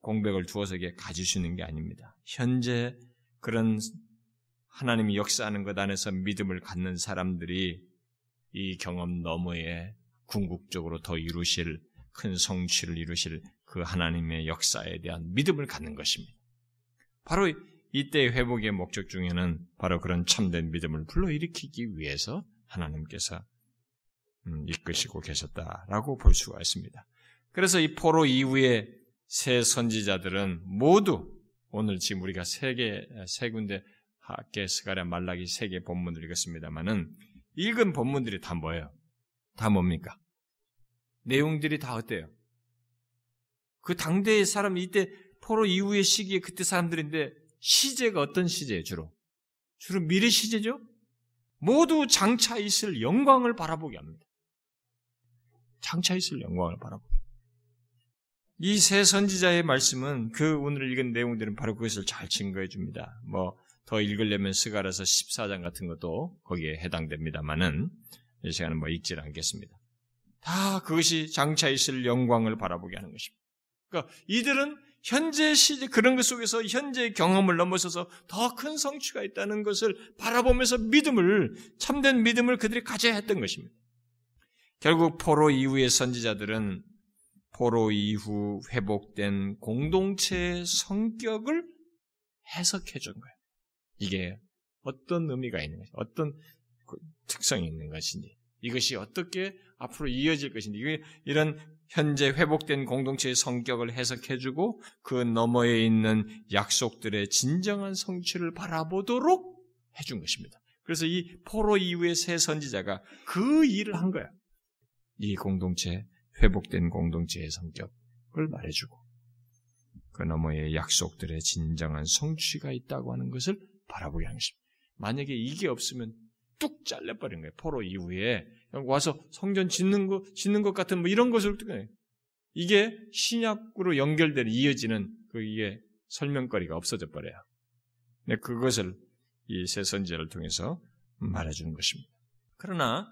A: 공백을 두어서 이게 있는 게 아닙니다. 현재 그런 하나님이 역사하는 것 안에서 믿음을 갖는 사람들이 이 경험 너머에 궁극적으로 더 이루실 큰 성취를 이루실 그 하나님의 역사에 대한 믿음을 갖는 것입니다. 바로 이때 회복의 목적 중에는 바로 그런 참된 믿음을 불러일으키기 위해서 하나님께서 음, 이끄시고 계셨다라고 볼 수가 있습니다. 그래서 이 포로 이후에 새 선지자들은 모두 오늘 지금 우리가 세 개, 세 군데 학계, 스가랴, 말라기 세 개 본문을 읽었습니다만은 읽은 본문들이 다 뭐예요? 다 뭡니까? 내용들이 다 어때요? 그 당대의 사람, 이때 포로 이후의 시기에 그때 사람들인데 시제가 어떤 시제예요, 주로? 주로 미래 시제죠? 모두 장차 있을 영광을 바라보게 합니다. 장차 있을 영광을 바라보게. 이 세 선지자의 말씀은 그 오늘 읽은 내용들은 바로 그것을 잘 증거해 줍니다. 뭐 더 읽으려면 스가라서 14장 같은 것도 거기에 해당됩니다만은 이 시간은 뭐 읽질 않겠습니다. 다 그것이 장차 있을 영광을 바라보게 하는 것입니다. 그러니까 이들은 현재 시제 그런 것 속에서 현재 경험을 넘어서서 더 큰 성취가 있다는 것을 바라보면서 믿음을 참된 믿음을 그들이 가져야 했던 것입니다. 결국 포로 이후의 선지자들은 포로 이후 회복된 공동체의 성격을 해석해 준 거예요. 이게 어떤 의미가 있는 것이 어떤 그 특성이 있는 것인지, 이것이 어떻게 앞으로 이어질 것인지, 이런 현재 회복된 공동체의 성격을 해석해주고 그 너머에 있는 약속들의 진정한 성취를 바라보도록 해준 것입니다. 그래서 이 포로 이후의 새 선지자가 그 일을 한 거야. 이 공동체 회복된 공동체의 성격을 말해주고 그 너머에 약속들의 진정한 성취가 있다고 하는 것을 바라보게 하는 것입니다. 만약에 이게 없으면 뚝 잘려버린 거예요. 포로 이후에 와서 성전 짓는 거 짓는 것 같은 뭐 이런 것을 이게 신약으로 연결되는 이어지는 그 이게 설명거리가 없어져 버려요. 근데 그것을 이 새 선지자를 통해서 말해주는 것입니다. 그러나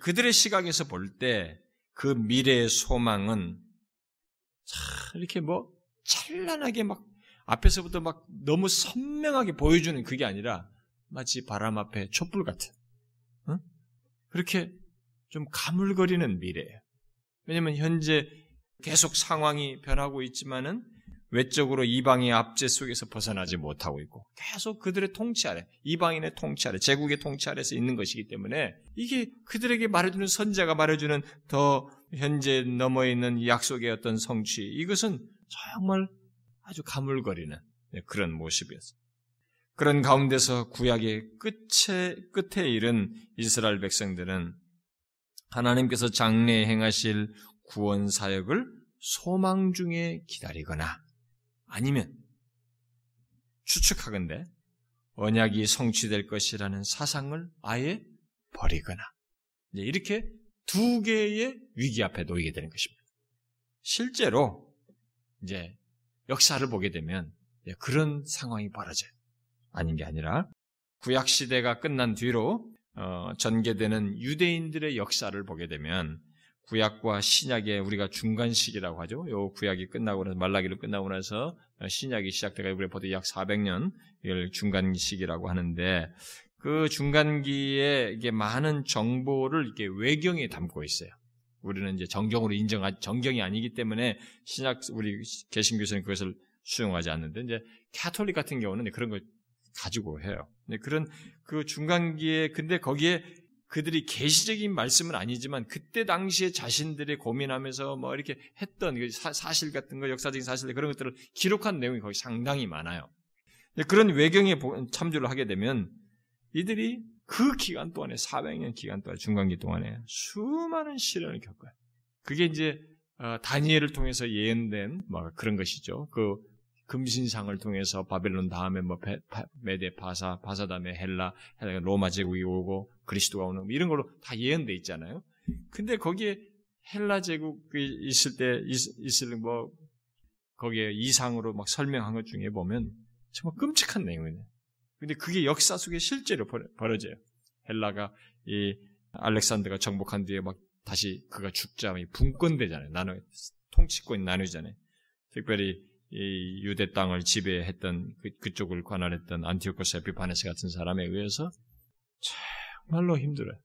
A: 그들의 시각에서 볼 때 그 미래의 소망은 참 이렇게 뭐 찬란하게 막 앞에서부터 막 너무 선명하게 보여주는 그게 아니라 마치 바람 앞에 촛불 같은 응? 그렇게 좀 가물거리는 미래예요. 왜냐하면 현재 계속 상황이 변하고 있지만은 외적으로 이방의 압제 속에서 벗어나지 못하고 있고 계속 그들의 통치 아래, 이방인의 통치 아래, 제국의 통치 아래서 있는 것이기 때문에 이게 그들에게 말해주는 선자가 말해주는 더 현재 넘어 있는 약속의 어떤 성취 이것은 정말 아주 가물거리는 그런 모습이었어요. 그런 가운데서 구약의 끝에 끝에 이른 이스라엘 백성들은 하나님께서 장래 행하실 구원 사역을 소망 중에 기다리거나 아니면 추측하건대 언약이 성취될 것이라는 사상을 아예 버리거나 이렇게 두 개의 위기 앞에 놓이게 되는 것입니다. 실제로 이제 역사를 보게 되면 그런 상황이 벌어져요. 아닌 게 아니라 구약 시대가 끝난 뒤로 어, 전개되는 유대인들의 역사를 보게 되면 구약과 신약의 우리가 중간 시기라고 하죠. 요 구약이 끝나고 나서 말라기로 끝나고 나서 신약이 시작돼가 우리 보통 약 400년 이걸 중간 시기라고 하는데 그 중간기에 이게 많은 정보를 이렇게 외경에 담고 있어요. 우리는 이제 정경으로 인정한 정경이 아니기 때문에 신약 우리 개신교에서는 그것을 수용하지 않는데 이제 캐톨릭 같은 경우는 그런 걸 가지고 해요. 그런 그 중간기에 근데 거기에 그들이 계시적인 말씀은 아니지만 그때 당시에 자신들이 고민하면서 뭐 이렇게 했던 그 사실 같은 거 역사적인 사실들 그런 것들을 기록한 내용이 거기 상당히 많아요. 그런 외경에 참조를 하게 되면 이들이 그 기간 동안에 400년 기간 동안 중간기 동안에 수많은 시련을 겪어요. 그게 이제 어, 다니엘을 통해서 예언된 뭐 그런 것이죠. 그 금신상을 통해서 바벨론 다음에 뭐 메데 파사 파사 다음에 헬라 로마 제국이 오고 그리스도가 오는 뭐 이런 걸로 다 예언돼 있잖아요. 근데 거기에 헬라 제국이 있을 때 있을 뭐 거기에 이상으로 막 설명한 것 중에 보면 정말 끔찍한 내용이네. 근데 그게 역사 속에 실제로 벌어져요. 헬라가 이 알렉산더가 정복한 뒤에 막 다시 그가 죽자 분권되잖아요. 나눠 통치권 나누잖아요. 특별히 이 유대 땅을 지배했던 그, 쪽을 관할했던 안티오코스 에피파네스 같은 사람에 의해서 정말로 힘들어요.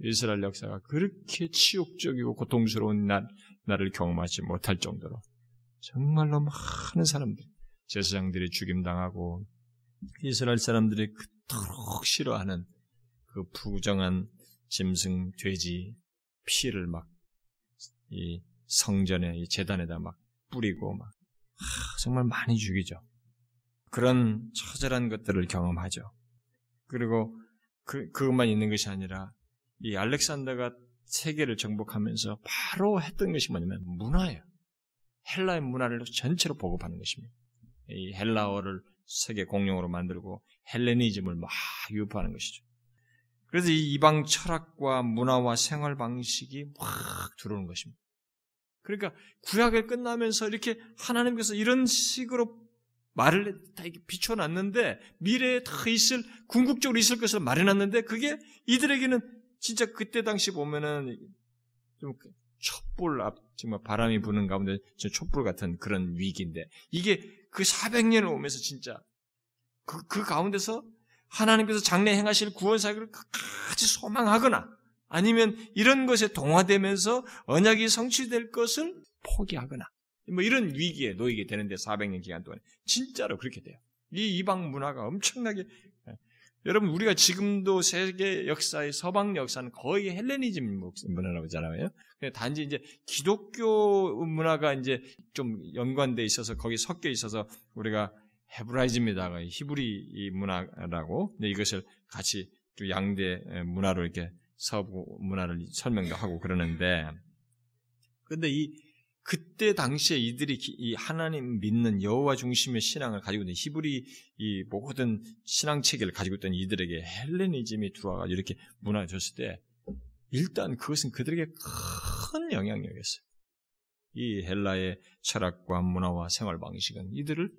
A: 이스라엘 역사가 그렇게 치욕적이고 고통스러운 날, 날을 경험하지 못할 정도로 정말로 많은 사람들, 제사장들이 죽임당하고 이스라엘 사람들이 그토록 싫어하는 그 부정한 짐승, 돼지, 피를 막 이 성전에, 이 재단에다 막 뿌리고 막 정말 많이 죽이죠. 그런 처절한 것들을 경험하죠. 그리고 그, 그것만 있는 것이 아니라 이 알렉산더가 세계를 정복하면서 바로 했던 것이 뭐냐면 문화예요. 헬라의 문화를 전체로 보급하는 것입니다. 이 헬라어를 세계 공용으로 만들고 헬레니즘을 막 유포하는 것이죠. 그래서 이 이방 철학과 문화와 생활 방식이 막 들어오는 것입니다. 그러니까 구약을 끝나면서 이렇게 하나님께서 이런 식으로 말을 다 비춰놨는데 미래에 다 있을 궁극적으로 있을 것을 말해놨는데 그게 이들에게는 진짜 그때 당시 보면은 좀 촛불 앞 정말 바람이 부는 가운데 촛불 같은 그런 위기인데 이게 그 400년을 오면서 진짜 그, 그 가운데서 하나님께서 장래 행하실 구원 사역을 끝까지 소망하거나 아니면 이런 것에 동화되면서 언약이 성취될 것을 포기하거나 뭐 이런 위기에 놓이게 되는데 400년 기간 동안 진짜로 그렇게 돼요. 이 이방 문화가 엄청나게 예. 여러분 우리가 지금도 세계 역사의 서방 역사는 거의 헬레니즘 문화라고 하잖아요. 단지 이제 기독교 문화가 이제 좀 연관돼 있어서 거기 섞여 있어서 우리가 헤브라이즘이다가 히브리 문화라고 이것을 같이 양대 문화로 이렇게 서부 문화를 설명도 하고 그러는데, 근데 이 그때 당시에 이들이 이 하나님 믿는 여호와 중심의 신앙을 가지고 있는 히브리 이 모든 신앙 체계를 가지고 있던 이들에게 헬레니즘이 들어와가지고 이렇게 문화를 줬을 때 일단 그것은 그들에게 큰 영향력이었어요. 이 헬라의 철학과 문화와 생활 방식은 이들을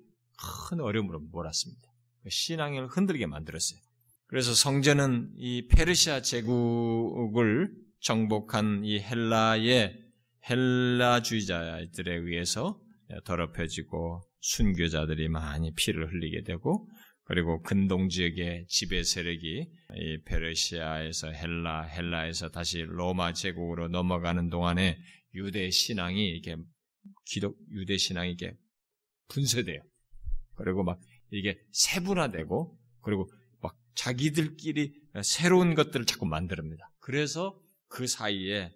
A: 큰 어려움으로 몰았습니다. 신앙을 흔들게 만들었어요. 그래서 성전은 이 페르시아 제국을 정복한 이 헬라의 헬라주의자들에 의해서 더럽혀지고 순교자들이 많이 피를 흘리게 되고 그리고 근동 지역의 지배 세력이 이 페르시아에서 헬라, 헬라에서 다시 로마 제국으로 넘어가는 동안에 유대 신앙이 이게 기독 유대 신앙이 이게 분쇄돼요. 그리고 막 이게 세분화되고 그리고 자기들끼리 새로운 것들을 자꾸 만듭니다. 그래서 그 사이에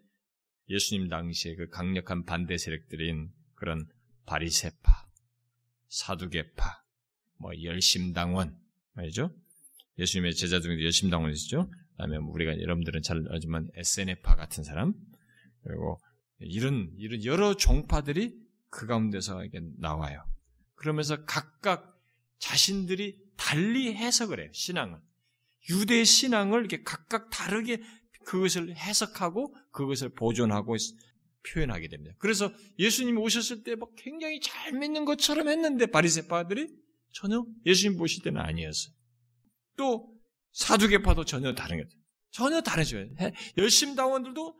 A: 예수님 당시에 그 강력한 반대 세력들인 그런 바리세파, 사두개파, 뭐 열심당원, 말이죠? 예수님의 제자 중에 열심당원이 있죠? 그다음에 뭐 우리가 여러분들은 잘 알지만 SNF파 같은 사람, 그리고 이런 이런 여러 종파들이 그 가운데서 이게 나와요. 그러면서 각각 자신들이 달리 해석을 해요. 신앙을. 유대 신앙을 이렇게 각각 다르게 그것을 해석하고 그것을 보존하고 표현하게 됩니다. 그래서 예수님이 오셨을 때 막 굉장히 잘 믿는 것처럼 했는데 바리새파들이 전혀 예수님 보실 때는 아니었어요. 또 사두개파도 전혀 다른 것. 전혀 다르죠. 열심 당원들도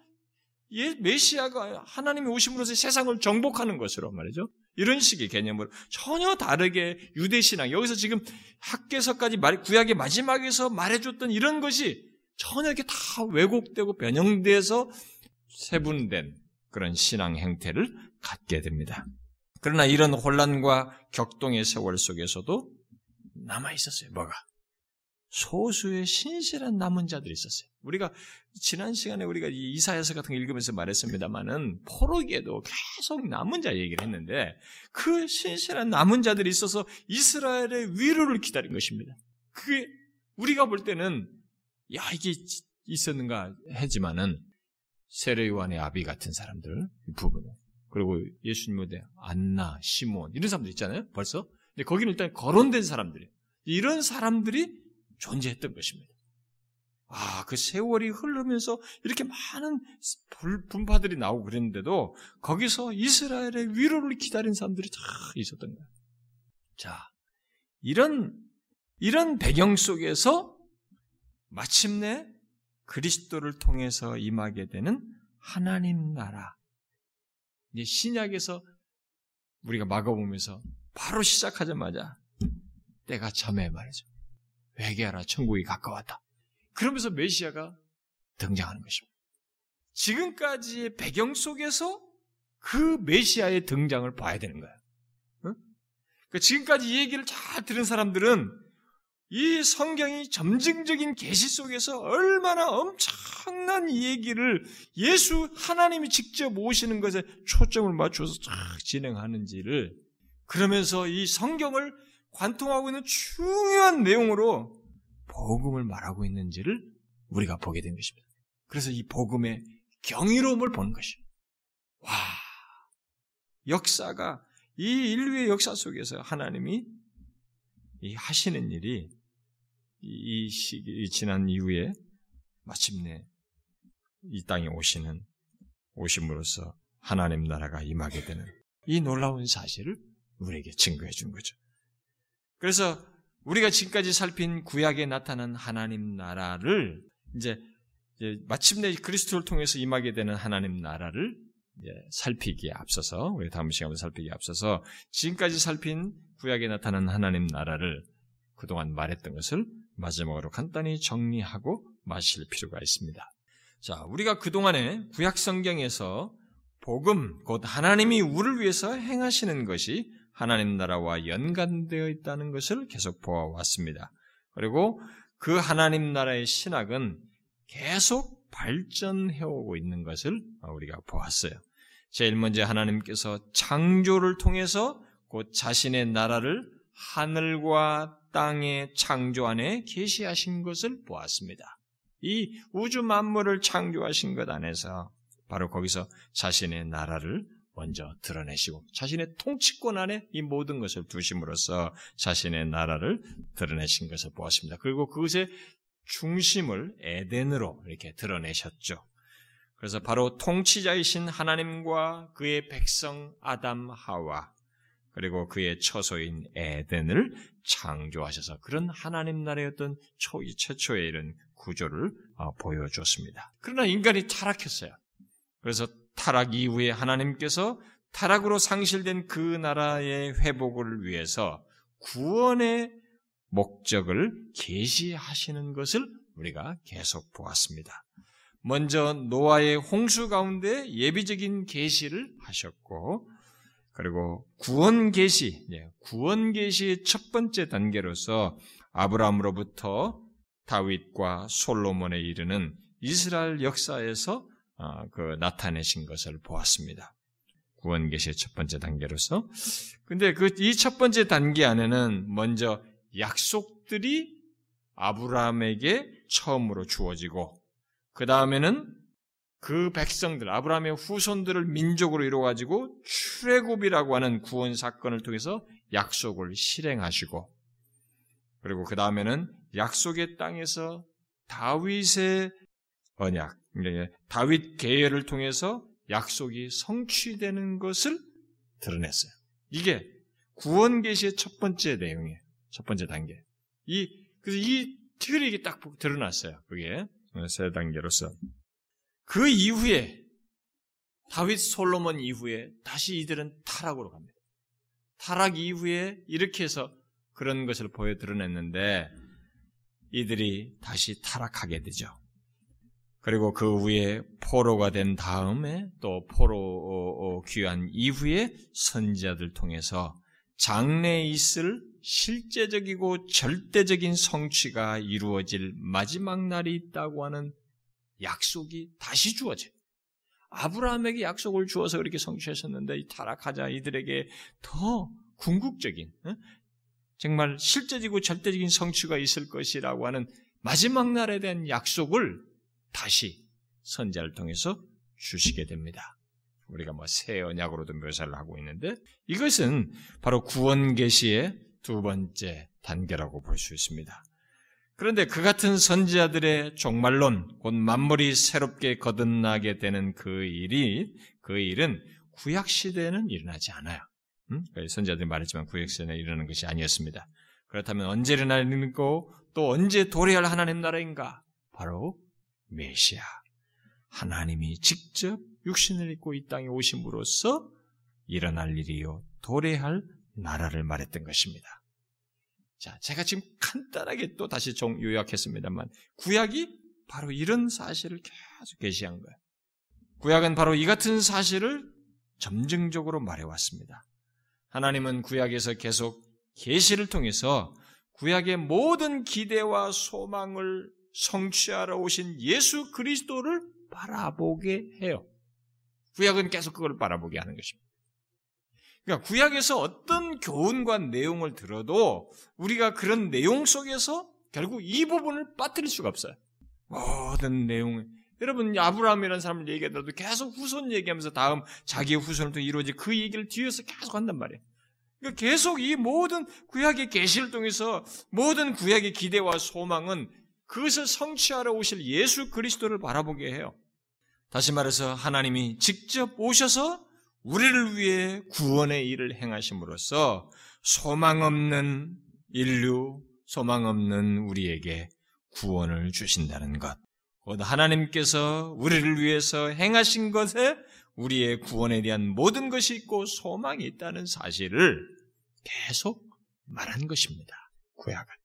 A: 예, 메시아가 하나님이 오심으로써 세상을 정복하는 것으로 말이죠. 이런 식의 개념으로 전혀 다르게 유대신앙, 여기서 지금 학계서까지 말, 구약의 마지막에서 말해줬던 이런 것이 전혀 이렇게 다 왜곡되고 변형돼서 세분된 그런 신앙 행태를 갖게 됩니다. 그러나 이런 혼란과 격동의 세월 속에서도 남아 있었어요. 뭐가? 소수의 신실한 남은 자들이 있었어요. 우리가 지난 시간에 우리가 이사야서 같은 거 읽으면서 말했습니다만은 포로기에도 계속 남은 자 얘기를 했는데 그 신실한 남은 자들이 있어서 이스라엘의 위로를 기다린 것입니다. 그게 우리가 볼 때는 야 이게 있었는가 하지만은 세례 요한의 아비 같은 사람들 부분은 그리고 예수님 무대 안나 시몬 이런 사람들 있잖아요. 벌써 근데 거기는 일단 거론된 사람들이 이런 사람들이 존재했던 것입니다. 아, 그 세월이 흐르면서 이렇게 많은 분파들이 나오고 그랬는데도 거기서 이스라엘의 위로를 기다린 사람들이 다 있었던 거예요. 자, 이런, 이런 배경 속에서 마침내 그리스도를 통해서 임하게 되는 하나님 나라. 이제 신약에서 우리가 막아보면서 바로 시작하자마자 때가 참해 말이죠. 회개하라 천국이 가까웠다. 그러면서 메시아가 등장하는 것입니다. 지금까지의 배경 속에서 그 메시아의 등장을 봐야 되는 거예요. 응? 그러니까 지금까지 이 얘기를 잘 들은 사람들은 이 성경이 점증적인 계시 속에서 얼마나 엄청난 이 얘기를 예수 하나님이 직접 오시는 것에 초점을 맞춰서 쫙 진행하는지를 그러면서 이 성경을 관통하고 있는 중요한 내용으로 복음을 말하고 있는지를 우리가 보게 된 것입니다. 그래서 이 복음의 경이로움을 보는 것이에요. 와, 역사가 이 인류의 역사 속에서 하나님이 이 하시는 일이 이 시기 지난 이후에 마침내 이 땅에 오시는 오심으로써 하나님 나라가 임하게 되는 이 놀라운 사실을 우리에게 증거해 준 거죠. 그래서 우리가 지금까지 살핀 구약에 나타난 하나님 나라를 이제, 마침내 그리스도를 통해서 임하게 되는 하나님 나라를 살피기에 앞서서 우리 다음 시간에 살피기에 앞서서 지금까지 살핀 구약에 나타난 하나님 나라를 그동안 말했던 것을 마지막으로 간단히 정리하고 마실 필요가 있습니다. 자, 우리가 그동안에 구약 성경에서 복음, 곧 하나님이 우리를 위해서 행하시는 것이 하나님 나라와 연관되어 있다는 것을 계속 보아왔습니다. 그리고 그 하나님 나라의 신학은 계속 발전해오고 있는 것을 우리가 보았어요. 제일 먼저 하나님께서 창조를 통해서 곧 자신의 나라를 하늘과 땅의 창조 안에 계시하신 것을 보았습니다. 이 우주 만물을 창조하신 것 안에서 바로 거기서 자신의 나라를 먼저 드러내시고 자신의 통치권 안에 이 모든 것을 두심으로써 자신의 나라를 드러내신 것을 보았습니다. 그리고 그것의 중심을 에덴으로 이렇게 드러내셨죠. 그래서 바로 통치자이신 하나님과 그의 백성 아담 하와 그리고 그의 처소인 에덴을 창조하셔서 그런 하나님 나라의 어떤 초, 최초의 이런 구조를 어, 보여줬습니다. 그러나 인간이 타락했어요. 그래서 타락 이후에 하나님께서 타락으로 상실된 그 나라의 회복을 위해서 구원의 목적을 계시하시는 것을 우리가 계속 보았습니다. 먼저 노아의 홍수 가운데 예비적인 계시를 하셨고 그리고 구원 계시, 예, 구원 계시의 첫 번째 단계로서 아브라함으로부터 다윗과 솔로몬에 이르는 이스라엘 역사에서 어, 그 나타내신 것을 보았습니다. 구원 계시의 첫 번째 단계로서. 근데 그 이 첫 번째 단계 안에는 먼저 약속들이 아브라함에게 처음으로 주어지고 그 다음에는 그 백성들, 아브라함의 후손들을 민족으로 이루어 가지고 출애굽이라고 하는 구원 사건을 통해서 약속을 실행하시고 그리고 그 다음에는 약속의 땅에서 다윗의 언약, 다윗 계열을 통해서 약속이 성취되는 것을 드러냈어요. 이게 구원 계시의 첫 번째 내용이에요. 첫 번째 단계. 이 그래서 이 틀이 딱 드러났어요. 그게 세 단계로서 그 이후에 다윗 솔로몬 이후에 다시 이들은 타락으로 갑니다. 타락 이후에 이렇게 해서 그런 것을 보여 드러냈는데 이들이 다시 타락하게 되죠. 그리고 그 후에 포로가 된 다음에 또 포로 어, 어, 귀한 이후에 선지자들 통해서 장래에 있을 실제적이고 절대적인 성취가 이루어질 마지막 날이 있다고 하는 약속이 다시 주어져요. 아브라함에게 약속을 주어서 그렇게 성취하셨는데 타락하자 이들에게 더 궁극적인 정말 실제적이고 절대적인 성취가 있을 것이라고 하는 마지막 날에 대한 약속을 다시 선자를 통해서 주시게 됩니다. 우리가 뭐 새 언약으로도 묘사를 하고 있는데 이것은 바로 구원 계시의 두 번째 단계라고 볼 수 있습니다. 그런데 그 같은 선지자들의 종말론, 곧 만물이 새롭게 거듭나게 되는 그 일이, 그 일은 구약 시대에는 일어나지 않아요. 음? 선지자들이 말했지만 구약 시대에 일어나는 것이 아니었습니다. 그렇다면 언제 일어나는 거, 또 언제 도래할 하나님 나라인가? 바로 메시아. 하나님이 직접 육신을 입고 이 땅에 오심으로써 일어날 일이요, 도래할 나라를 말했던 것입니다. 자, 제가 지금 간단하게 또 다시 종 요약했습니다만 구약이 바로 이런 사실을 계속 게시한 거예요. 구약은 바로 이 같은 사실을 점증적으로 말해왔습니다. 하나님은 구약에서 계속 계시를 통해서 구약의 모든 기대와 소망을 성취하러 오신 예수 그리스도를 바라보게 해요. 구약은 계속 그걸 바라보게 하는 것입니다. 그러니까 구약에서 어떤 교훈과 내용을 들어도 우리가 그런 내용 속에서 결국 이 부분을 빠뜨릴 수가 없어요. 모든 내용 여러분 아브라함이라는 사람을 얘기하더라도 계속 후손 얘기하면서 다음 자기의 후손을 통해 이루어질 그 얘기를 뒤에서 계속 한단 말이에요. 그러니까 계속 이 모든 구약의 계시를 통해서 모든 구약의 기대와 소망은 그것을 성취하러 오실 예수 그리스도를 바라보게 해요. 다시 말해서 하나님이 직접 오셔서 우리를 위해 구원의 일을 행하심으로써 소망 없는 인류, 소망 없는 우리에게 구원을 주신다는 것. 곧 하나님께서 우리를 위해서 행하신 것에 우리의 구원에 대한 모든 것이 있고 소망이 있다는 사실을 계속 말한 것입니다. 구약은.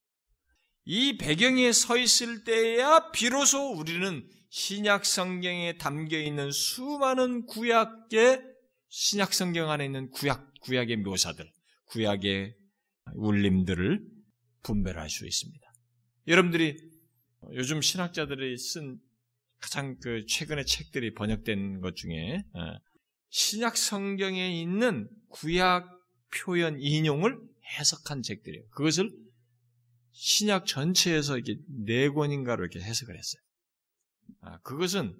A: 이 배경에 서 있을 때야 비로소 우리는 신약 성경에 담겨 있는 수많은 구약의 신약 성경 안에 있는 구약, 구약의 묘사들, 구약의 울림들을 분별할 수 있습니다. 여러분들이 요즘 신학자들이 쓴 가장 그 최근의 책들이 번역된 것 중에 어, 신약 성경에 있는 구약 표현 인용을 해석한 책들이에요. 그것을 신약 전체에서 이렇게 네 권인가로 이렇게 해석을 했어요. 아, 그것은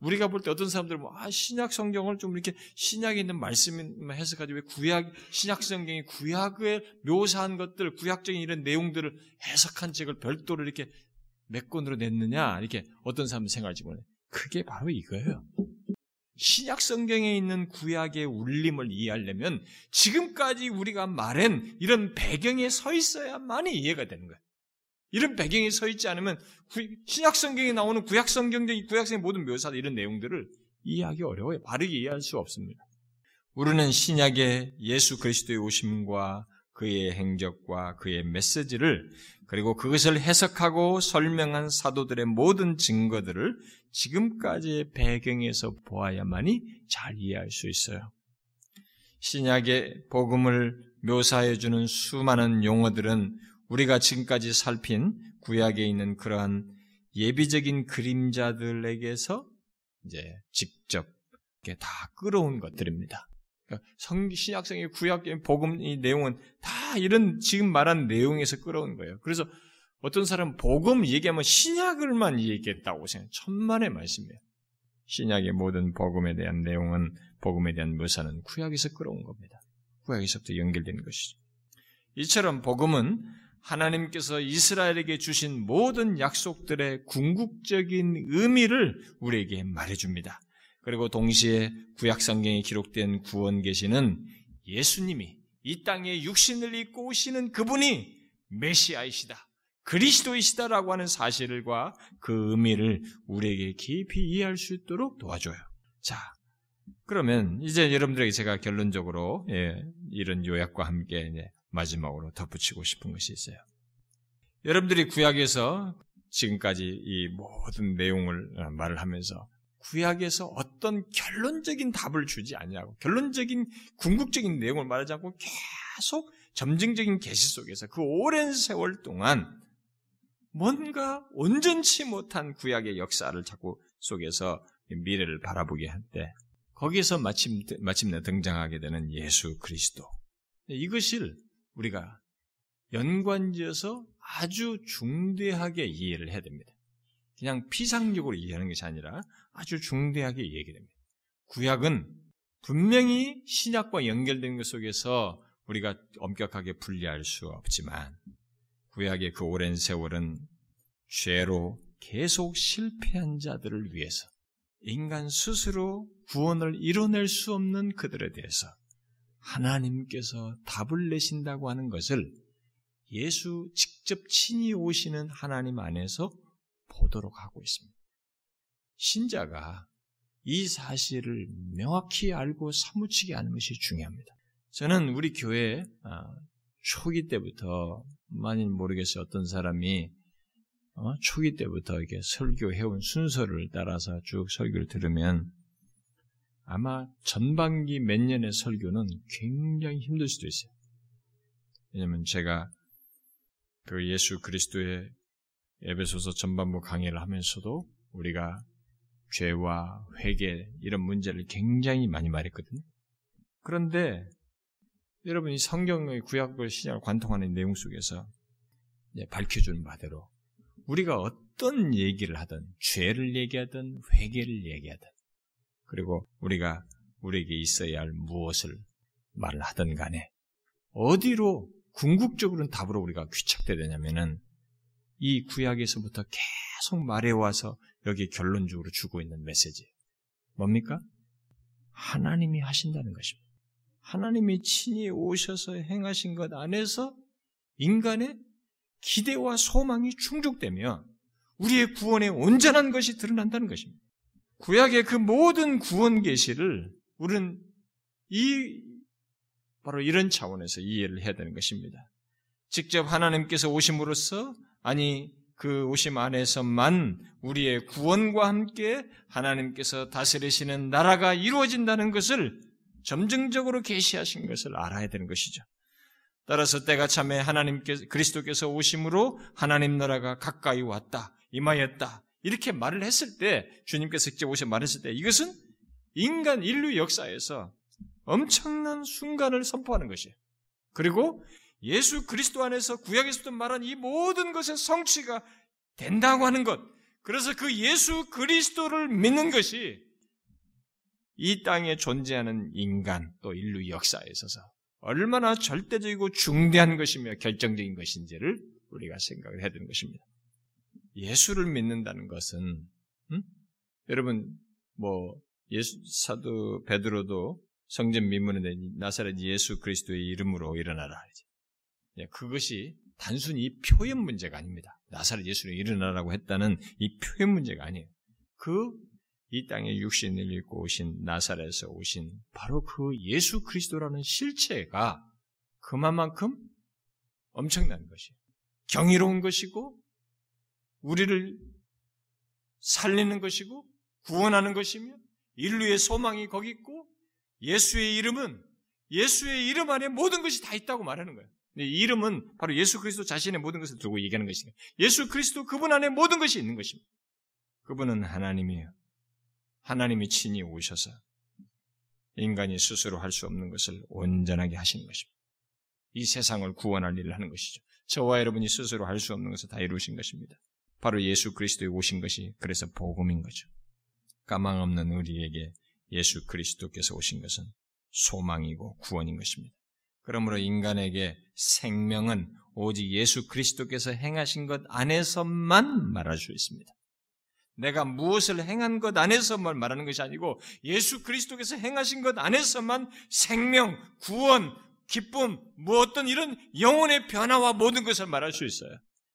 A: 우리가 볼 때 어떤 사람들은 뭐, 아, 신약 성경을 좀 이렇게 신약에 있는 말씀만 해석하지 왜 구약, 신약 성경이 구약에 묘사한 것들, 구약적인 이런 내용들을 해석한 책을 별도로 이렇게 몇 권으로 냈느냐, 이렇게 어떤 사람은 생각할지 모르요 그게 바로 이거예요. 신약 성경에 있는 구약의 울림을 이해하려면 지금까지 우리가 말한 이런 배경에 서 있어야만이 이해가 되는 거예요. 이런 배경이 서 있지 않으면 신약 성경에 나오는 구약 성경적인 구약 성의 모든 묘사 이런 내용들을 이해하기 어려워요. 바르게 이해할 수 없습니다. 우리는 신약의 예수 그리스도의 오심과 그의 행적과 그의 메시지를 그리고 그것을 해석하고 설명한 사도들의 모든 증거들을 지금까지의 배경에서 보아야만이 잘 이해할 수 있어요. 신약의 복음을 묘사해 주는 수많은 용어들은 우리가 지금까지 살핀 구약에 있는 그러한 예비적인 그림자들에게서 이제 직접 다 끌어온 것들입니다. 그러니까 성 신약성의 구약의 복음 이 내용은 다 이런 지금 말한 내용에서 끌어온 거예요. 그래서 어떤 사람은 복음 얘기하면 신약을만 얘기했다고 생각. 천만의 말씀이에요. 신약의 모든 복음에 대한 내용은 복음에 대한 묘사는 구약에서 끌어온 겁니다. 구약에서부터 연결된 것이죠. 이처럼 복음은 하나님께서 이스라엘에게 주신 모든 약속들의 궁극적인 의미를 우리에게 말해줍니다. 그리고 동시에 구약성경에 기록된 구원 계시는 예수님이 이 땅에 육신을 입고 오시는 그분이 메시아이시다. 그리스도이시다라고 하는 사실과 그 의미를 우리에게 깊이 이해할 수 있도록 도와줘요. 자, 그러면 이제 여러분들에게 제가 결론적으로 예, 이런 요약과 함께 마지막으로 덧붙이고 싶은 것이 있어요. 여러분들이 구약에서 지금까지 이 모든 내용을 어, 말을 하면서 구약에서 어떤 결론적인 답을 주지 않냐고 결론적인 궁극적인 내용을 말하지 않고 계속 점증적인 계시 속에서 그 오랜 세월 동안 뭔가 온전치 못한 구약의 역사를 자꾸 속에서 미래를 바라보게 할때 거기에서 마침, 마침내 등장하게 되는 예수 그리스도 이것을 우리가 연관지어서 아주 중대하게 이해를 해야 됩니다. 그냥 피상적으로 이해하는 것이 아니라 아주 중대하게 이해하게 됩니다. 구약은 분명히 신약과 연결된 것 속에서 우리가 엄격하게 분리할 수 없지만 구약의 그 오랜 세월은 죄로 계속 실패한 자들을 위해서 인간 스스로 구원을 이뤄낼 수 없는 그들에 대해서 하나님께서 답을 내신다고 하는 것을 예수 직접 친히 오시는 하나님 안에서 보도록 하고 있습니다. 신자가 이 사실을 명확히 알고 사무치게 하는 것이 중요합니다. 저는 우리 교회 아, 초기 때부터 많이 모르겠어요. 어떤 사람이 어, 초기 때부터 이렇게 설교해온 순서를 따라서 쭉 설교를 들으면 아마 전반기 몇 년의 설교는 굉장히 힘들 수도 있어요. 왜냐면 제가 그 예수 그리스도의 에베소서 전반부 강의를 하면서도 우리가 죄와 회개 이런 문제를 굉장히 많이 말했거든요. 그런데 여러분 이 성경의 구약을 신약을 관통하는 내용 속에서 밝혀준 바대로 우리가 어떤 얘기를 하든 죄를 얘기하든 회개를 얘기하든 그리고 우리가 우리에게 있어야 할 무엇을 말을 하든 간에 어디로 궁극적으로는 답으로 우리가 귀착되야 되냐면은 이 구약에서부터 계속 말해와서 여기 결론적으로 주고 있는 메시지. 뭡니까? 하나님이 하신다는 것입니다. 하나님이 친히 오셔서 행하신 것 안에서 인간의 기대와 소망이 충족되며 우리의 구원의 온전한 것이 드러난다는 것입니다. 구약의 그 모든 구원 계시를 우리는 이 바로 이런 차원에서 이해를 해야 되는 것입니다. 직접 하나님께서 오심으로써 아니 그 오심 안에서만 우리의 구원과 함께 하나님께서 다스리시는 나라가 이루어진다는 것을 점증적으로 계시하신 것을 알아야 되는 것이죠. 따라서 때가 참에 하나님께서 그리스도께서 오심으로 하나님 나라가 가까이 왔다, 임하였다 이렇게 말을 했을 때 주님께서 직접 오셔 말했을 때 이것은 인간 인류 역사에서 엄청난 순간을 선포하는 것이에요. 그리고 예수 그리스도 안에서 구약에서도 말한 이 모든 것의 성취가 된다고 하는 것. 그래서 그 예수 그리스도를 믿는 것이 이 땅에 존재하는 인간 또 인류 역사에 있어서 얼마나 절대적이고 중대한 것이며 결정적인 것인지를 우리가 생각을 해야 되는 것입니다. 예수를 믿는다는 것은 음? 여러분 뭐 예수 사도 베드로도 성전 민문에 나사렛 예수 그리스도의 이름으로 일어나라. 예, 그것이 단순히 표현 문제가 아닙니다. 나사렛 예수를 일어나라고 했다는 이 표현 문제가 아니에요. 그 이 땅에 육신을 입고 오신 나사렛에서 오신 바로 그 예수 그리스도라는 실체가 그만큼 엄청난 것이에요. 경이로운 것이고 우리를 살리는 것이고 구원하는 것이며 인류의 소망이 거기 있고 예수의 이름은 예수의 이름 안에 모든 것이 다 있다고 말하는 거예요. 이 이름은 바로 예수 그리스도 자신의 모든 것을 두고 얘기하는 것이니까 예수 그리스도 그분 안에 모든 것이 있는 것입니다. 그분은 하나님이에요. 하나님이 친히 오셔서 인간이 스스로 할 수 없는 것을 온전하게 하시는 것입니다. 이 세상을 구원할 일을 하는 것이죠. 저와 여러분이 스스로 할 수 없는 것을 다 이루신 것입니다. 바로 예수 그리스도에 오신 것이 그래서 복음인 거죠. 까망 없는 우리에게 예수 그리스도께서 오신 것은 소망이고 구원인 것입니다. 그러므로 인간에게 생명은 오직 예수 그리스도께서 행하신 것 안에서만 말할 수 있습니다. 내가 무엇을 행한 것 안에서만 말하는 것이 아니고 예수 그리스도께서 행하신 것 안에서만 생명, 구원, 기쁨, 뭐 어떤 이런 영혼의 변화와 모든 것을 말할 수 있어요.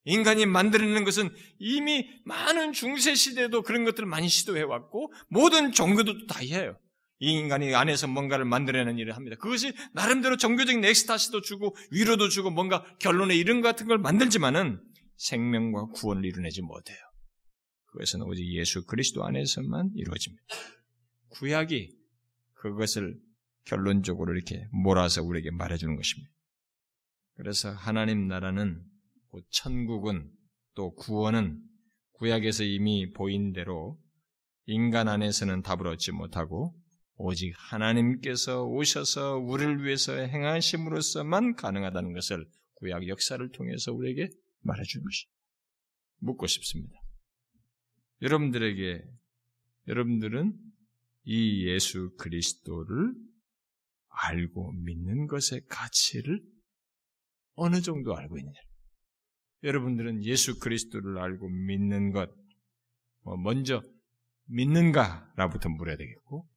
A: 인간이 만들어내는 것은 이미 많은 중세 시대도 그런 것들을 많이 시도해 왔고 모든 종교도 다 해요. 이 인간이 안에서 뭔가를 만들어내는 일을 합니다. 그것이 나름대로 종교적인 엑스타시도 주고 위로도 주고 뭔가 결론에 이런 같은 걸 만들지만은 생명과 구원을 이루내지 못해요. 그것은 오직 예수 그리스도 안에서만 이루어집니다. 구약이 그것을 결론적으로 이렇게 몰아서 우리에게 말해주는 것입니다. 그래서 하나님 나라는 천국은 또 구원은 구약에서 이미 보인 대로 인간 안에서는 답을 얻지 못하고 오직 하나님께서 오셔서 우리를 위해서 행하심으로써만 가능하다는 것을 구약 역사를 통해서 우리에게 말해주는 것이 묻고 싶습니다. 여러분들에게 여러분들은 이 예수 그리스도를 알고 믿는 것의 가치를 어느 정도 알고 있느냐? 여러분들은 예수 그리스도를 알고 믿는 것, 뭐 먼저 믿는가라부터 물어야 되겠고,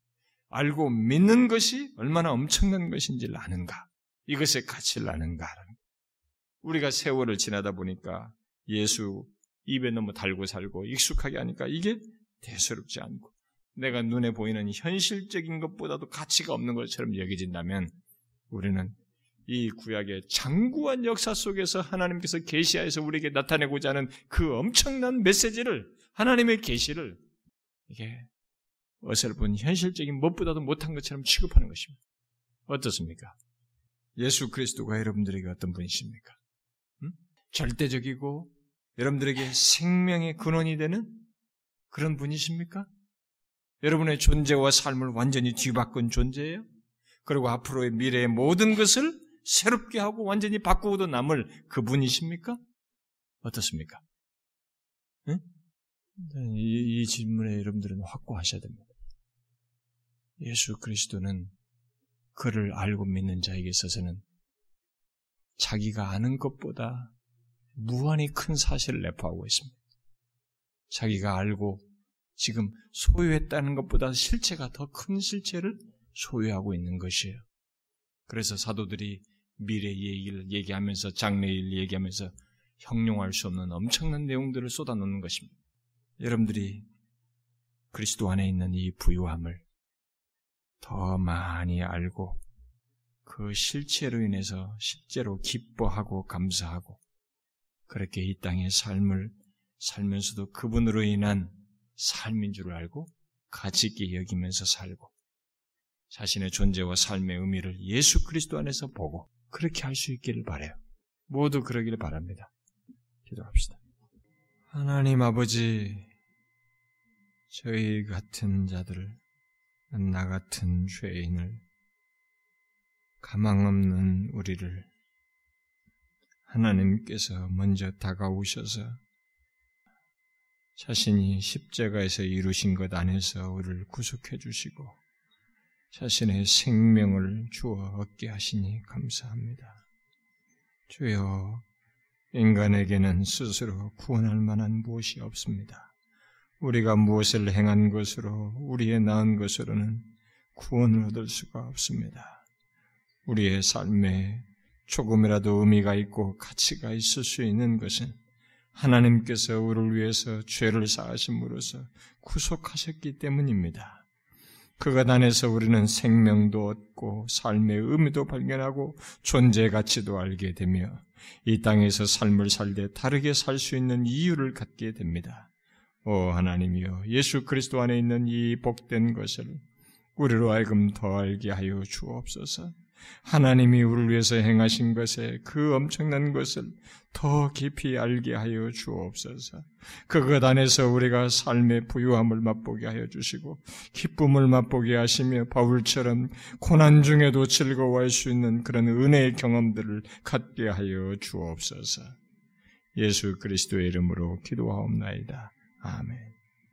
A: 알고 믿는 것이 얼마나 엄청난 것인지를 아는가, 이것의 가치를 아는가. 우리가 세월을 지나다 보니까 예수 입에 너무 달고 살고 익숙하게 하니까 이게 대수롭지 않고 내가 눈에 보이는 현실적인 것보다도 가치가 없는 것처럼 여겨진다면 우리는 이 구약의 장구한 역사 속에서 하나님께서 계시하여서 우리에게 나타내고자 하는 그 엄청난 메시지를 하나님의 계시를 이게 어설픈 현실적인 무엇보다도 못한 것처럼 취급하는 것입니다. 어떻습니까? 예수 그리스도가 여러분들에게 어떤 분이십니까? 음? 절대적이고 여러분들에게 생명의 근원이 되는 그런 분이십니까? 여러분의 존재와 삶을 완전히 뒤바꾼 존재예요? 그리고 앞으로의 미래의 모든 것을 새롭게 하고 완전히 바꾸고도 남을 그분이십니까? 어떻습니까? 응? 이, 이 질문에 여러분들은 확고하셔야 됩니다. 예수 그리스도는 그를 알고 믿는 자에게 있어서는 자기가 아는 것보다 무한히 큰 사실을 내포하고 있습니다. 자기가 알고 지금 소유했다는 것보다 실체가 더 큰 실체를 소유하고 있는 것이에요. 그래서 사도들이 미래 얘기를 얘기하면서 장래일 얘기하면서 형용할 수 없는 엄청난 내용들을 쏟아놓는 것입니다. 여러분들이 그리스도 안에 있는 이 부유함을 더 많이 알고 그 실체로 인해서 실제로 기뻐하고 감사하고 그렇게 이 땅의 삶을 살면서도 그분으로 인한 삶인 줄 알고 가치 있게 여기면서 살고 자신의 존재와 삶의 의미를 예수 그리스도 안에서 보고 그렇게 할 수 있기를 바래요. 모두 그러기를 바랍니다. 기도합시다. 하나님 아버지, 저희 같은 자들을, 나 같은 죄인을, 가망 없는 우리를 하나님께서 먼저 다가오셔서 자신이 십자가에서 이루신 것 안에서 우리를 구속해 주시고 자신의 생명을 주어 얻게 하시니 감사합니다. 주여, 인간에게는 스스로 구원할 만한 무엇이 없습니다. 우리가 무엇을 행한 것으로, 우리의 나은 것으로는 구원을 얻을 수가 없습니다. 우리의 삶에 조금이라도 의미가 있고 가치가 있을 수 있는 것은 하나님께서 우리를 위해서 죄를 사하심으로써 구속하셨기 때문입니다. 그것 안에서 우리는 생명도 얻고 삶의 의미도 발견하고 존재 가치도 알게 되며 이 땅에서 삶을 살되 다르게 살 수 있는 이유를 갖게 됩니다. 오 하나님이여 예수 그리스도 안에 있는 이 복된 것을 우리로 하여금 더 알게 하여 주옵소서. 하나님이 우리를 위해서 행하신 것에 그 엄청난 것을 더 깊이 알게 하여 주옵소서. 그것 안에서 우리가 삶의 부유함을 맛보게 하여 주시고 기쁨을 맛보게 하시며 바울처럼 고난 중에도 즐거워할 수 있는 그런 은혜의 경험들을 갖게 하여 주옵소서. 예수 그리스도의 이름으로 기도하옵나이다. 아멘.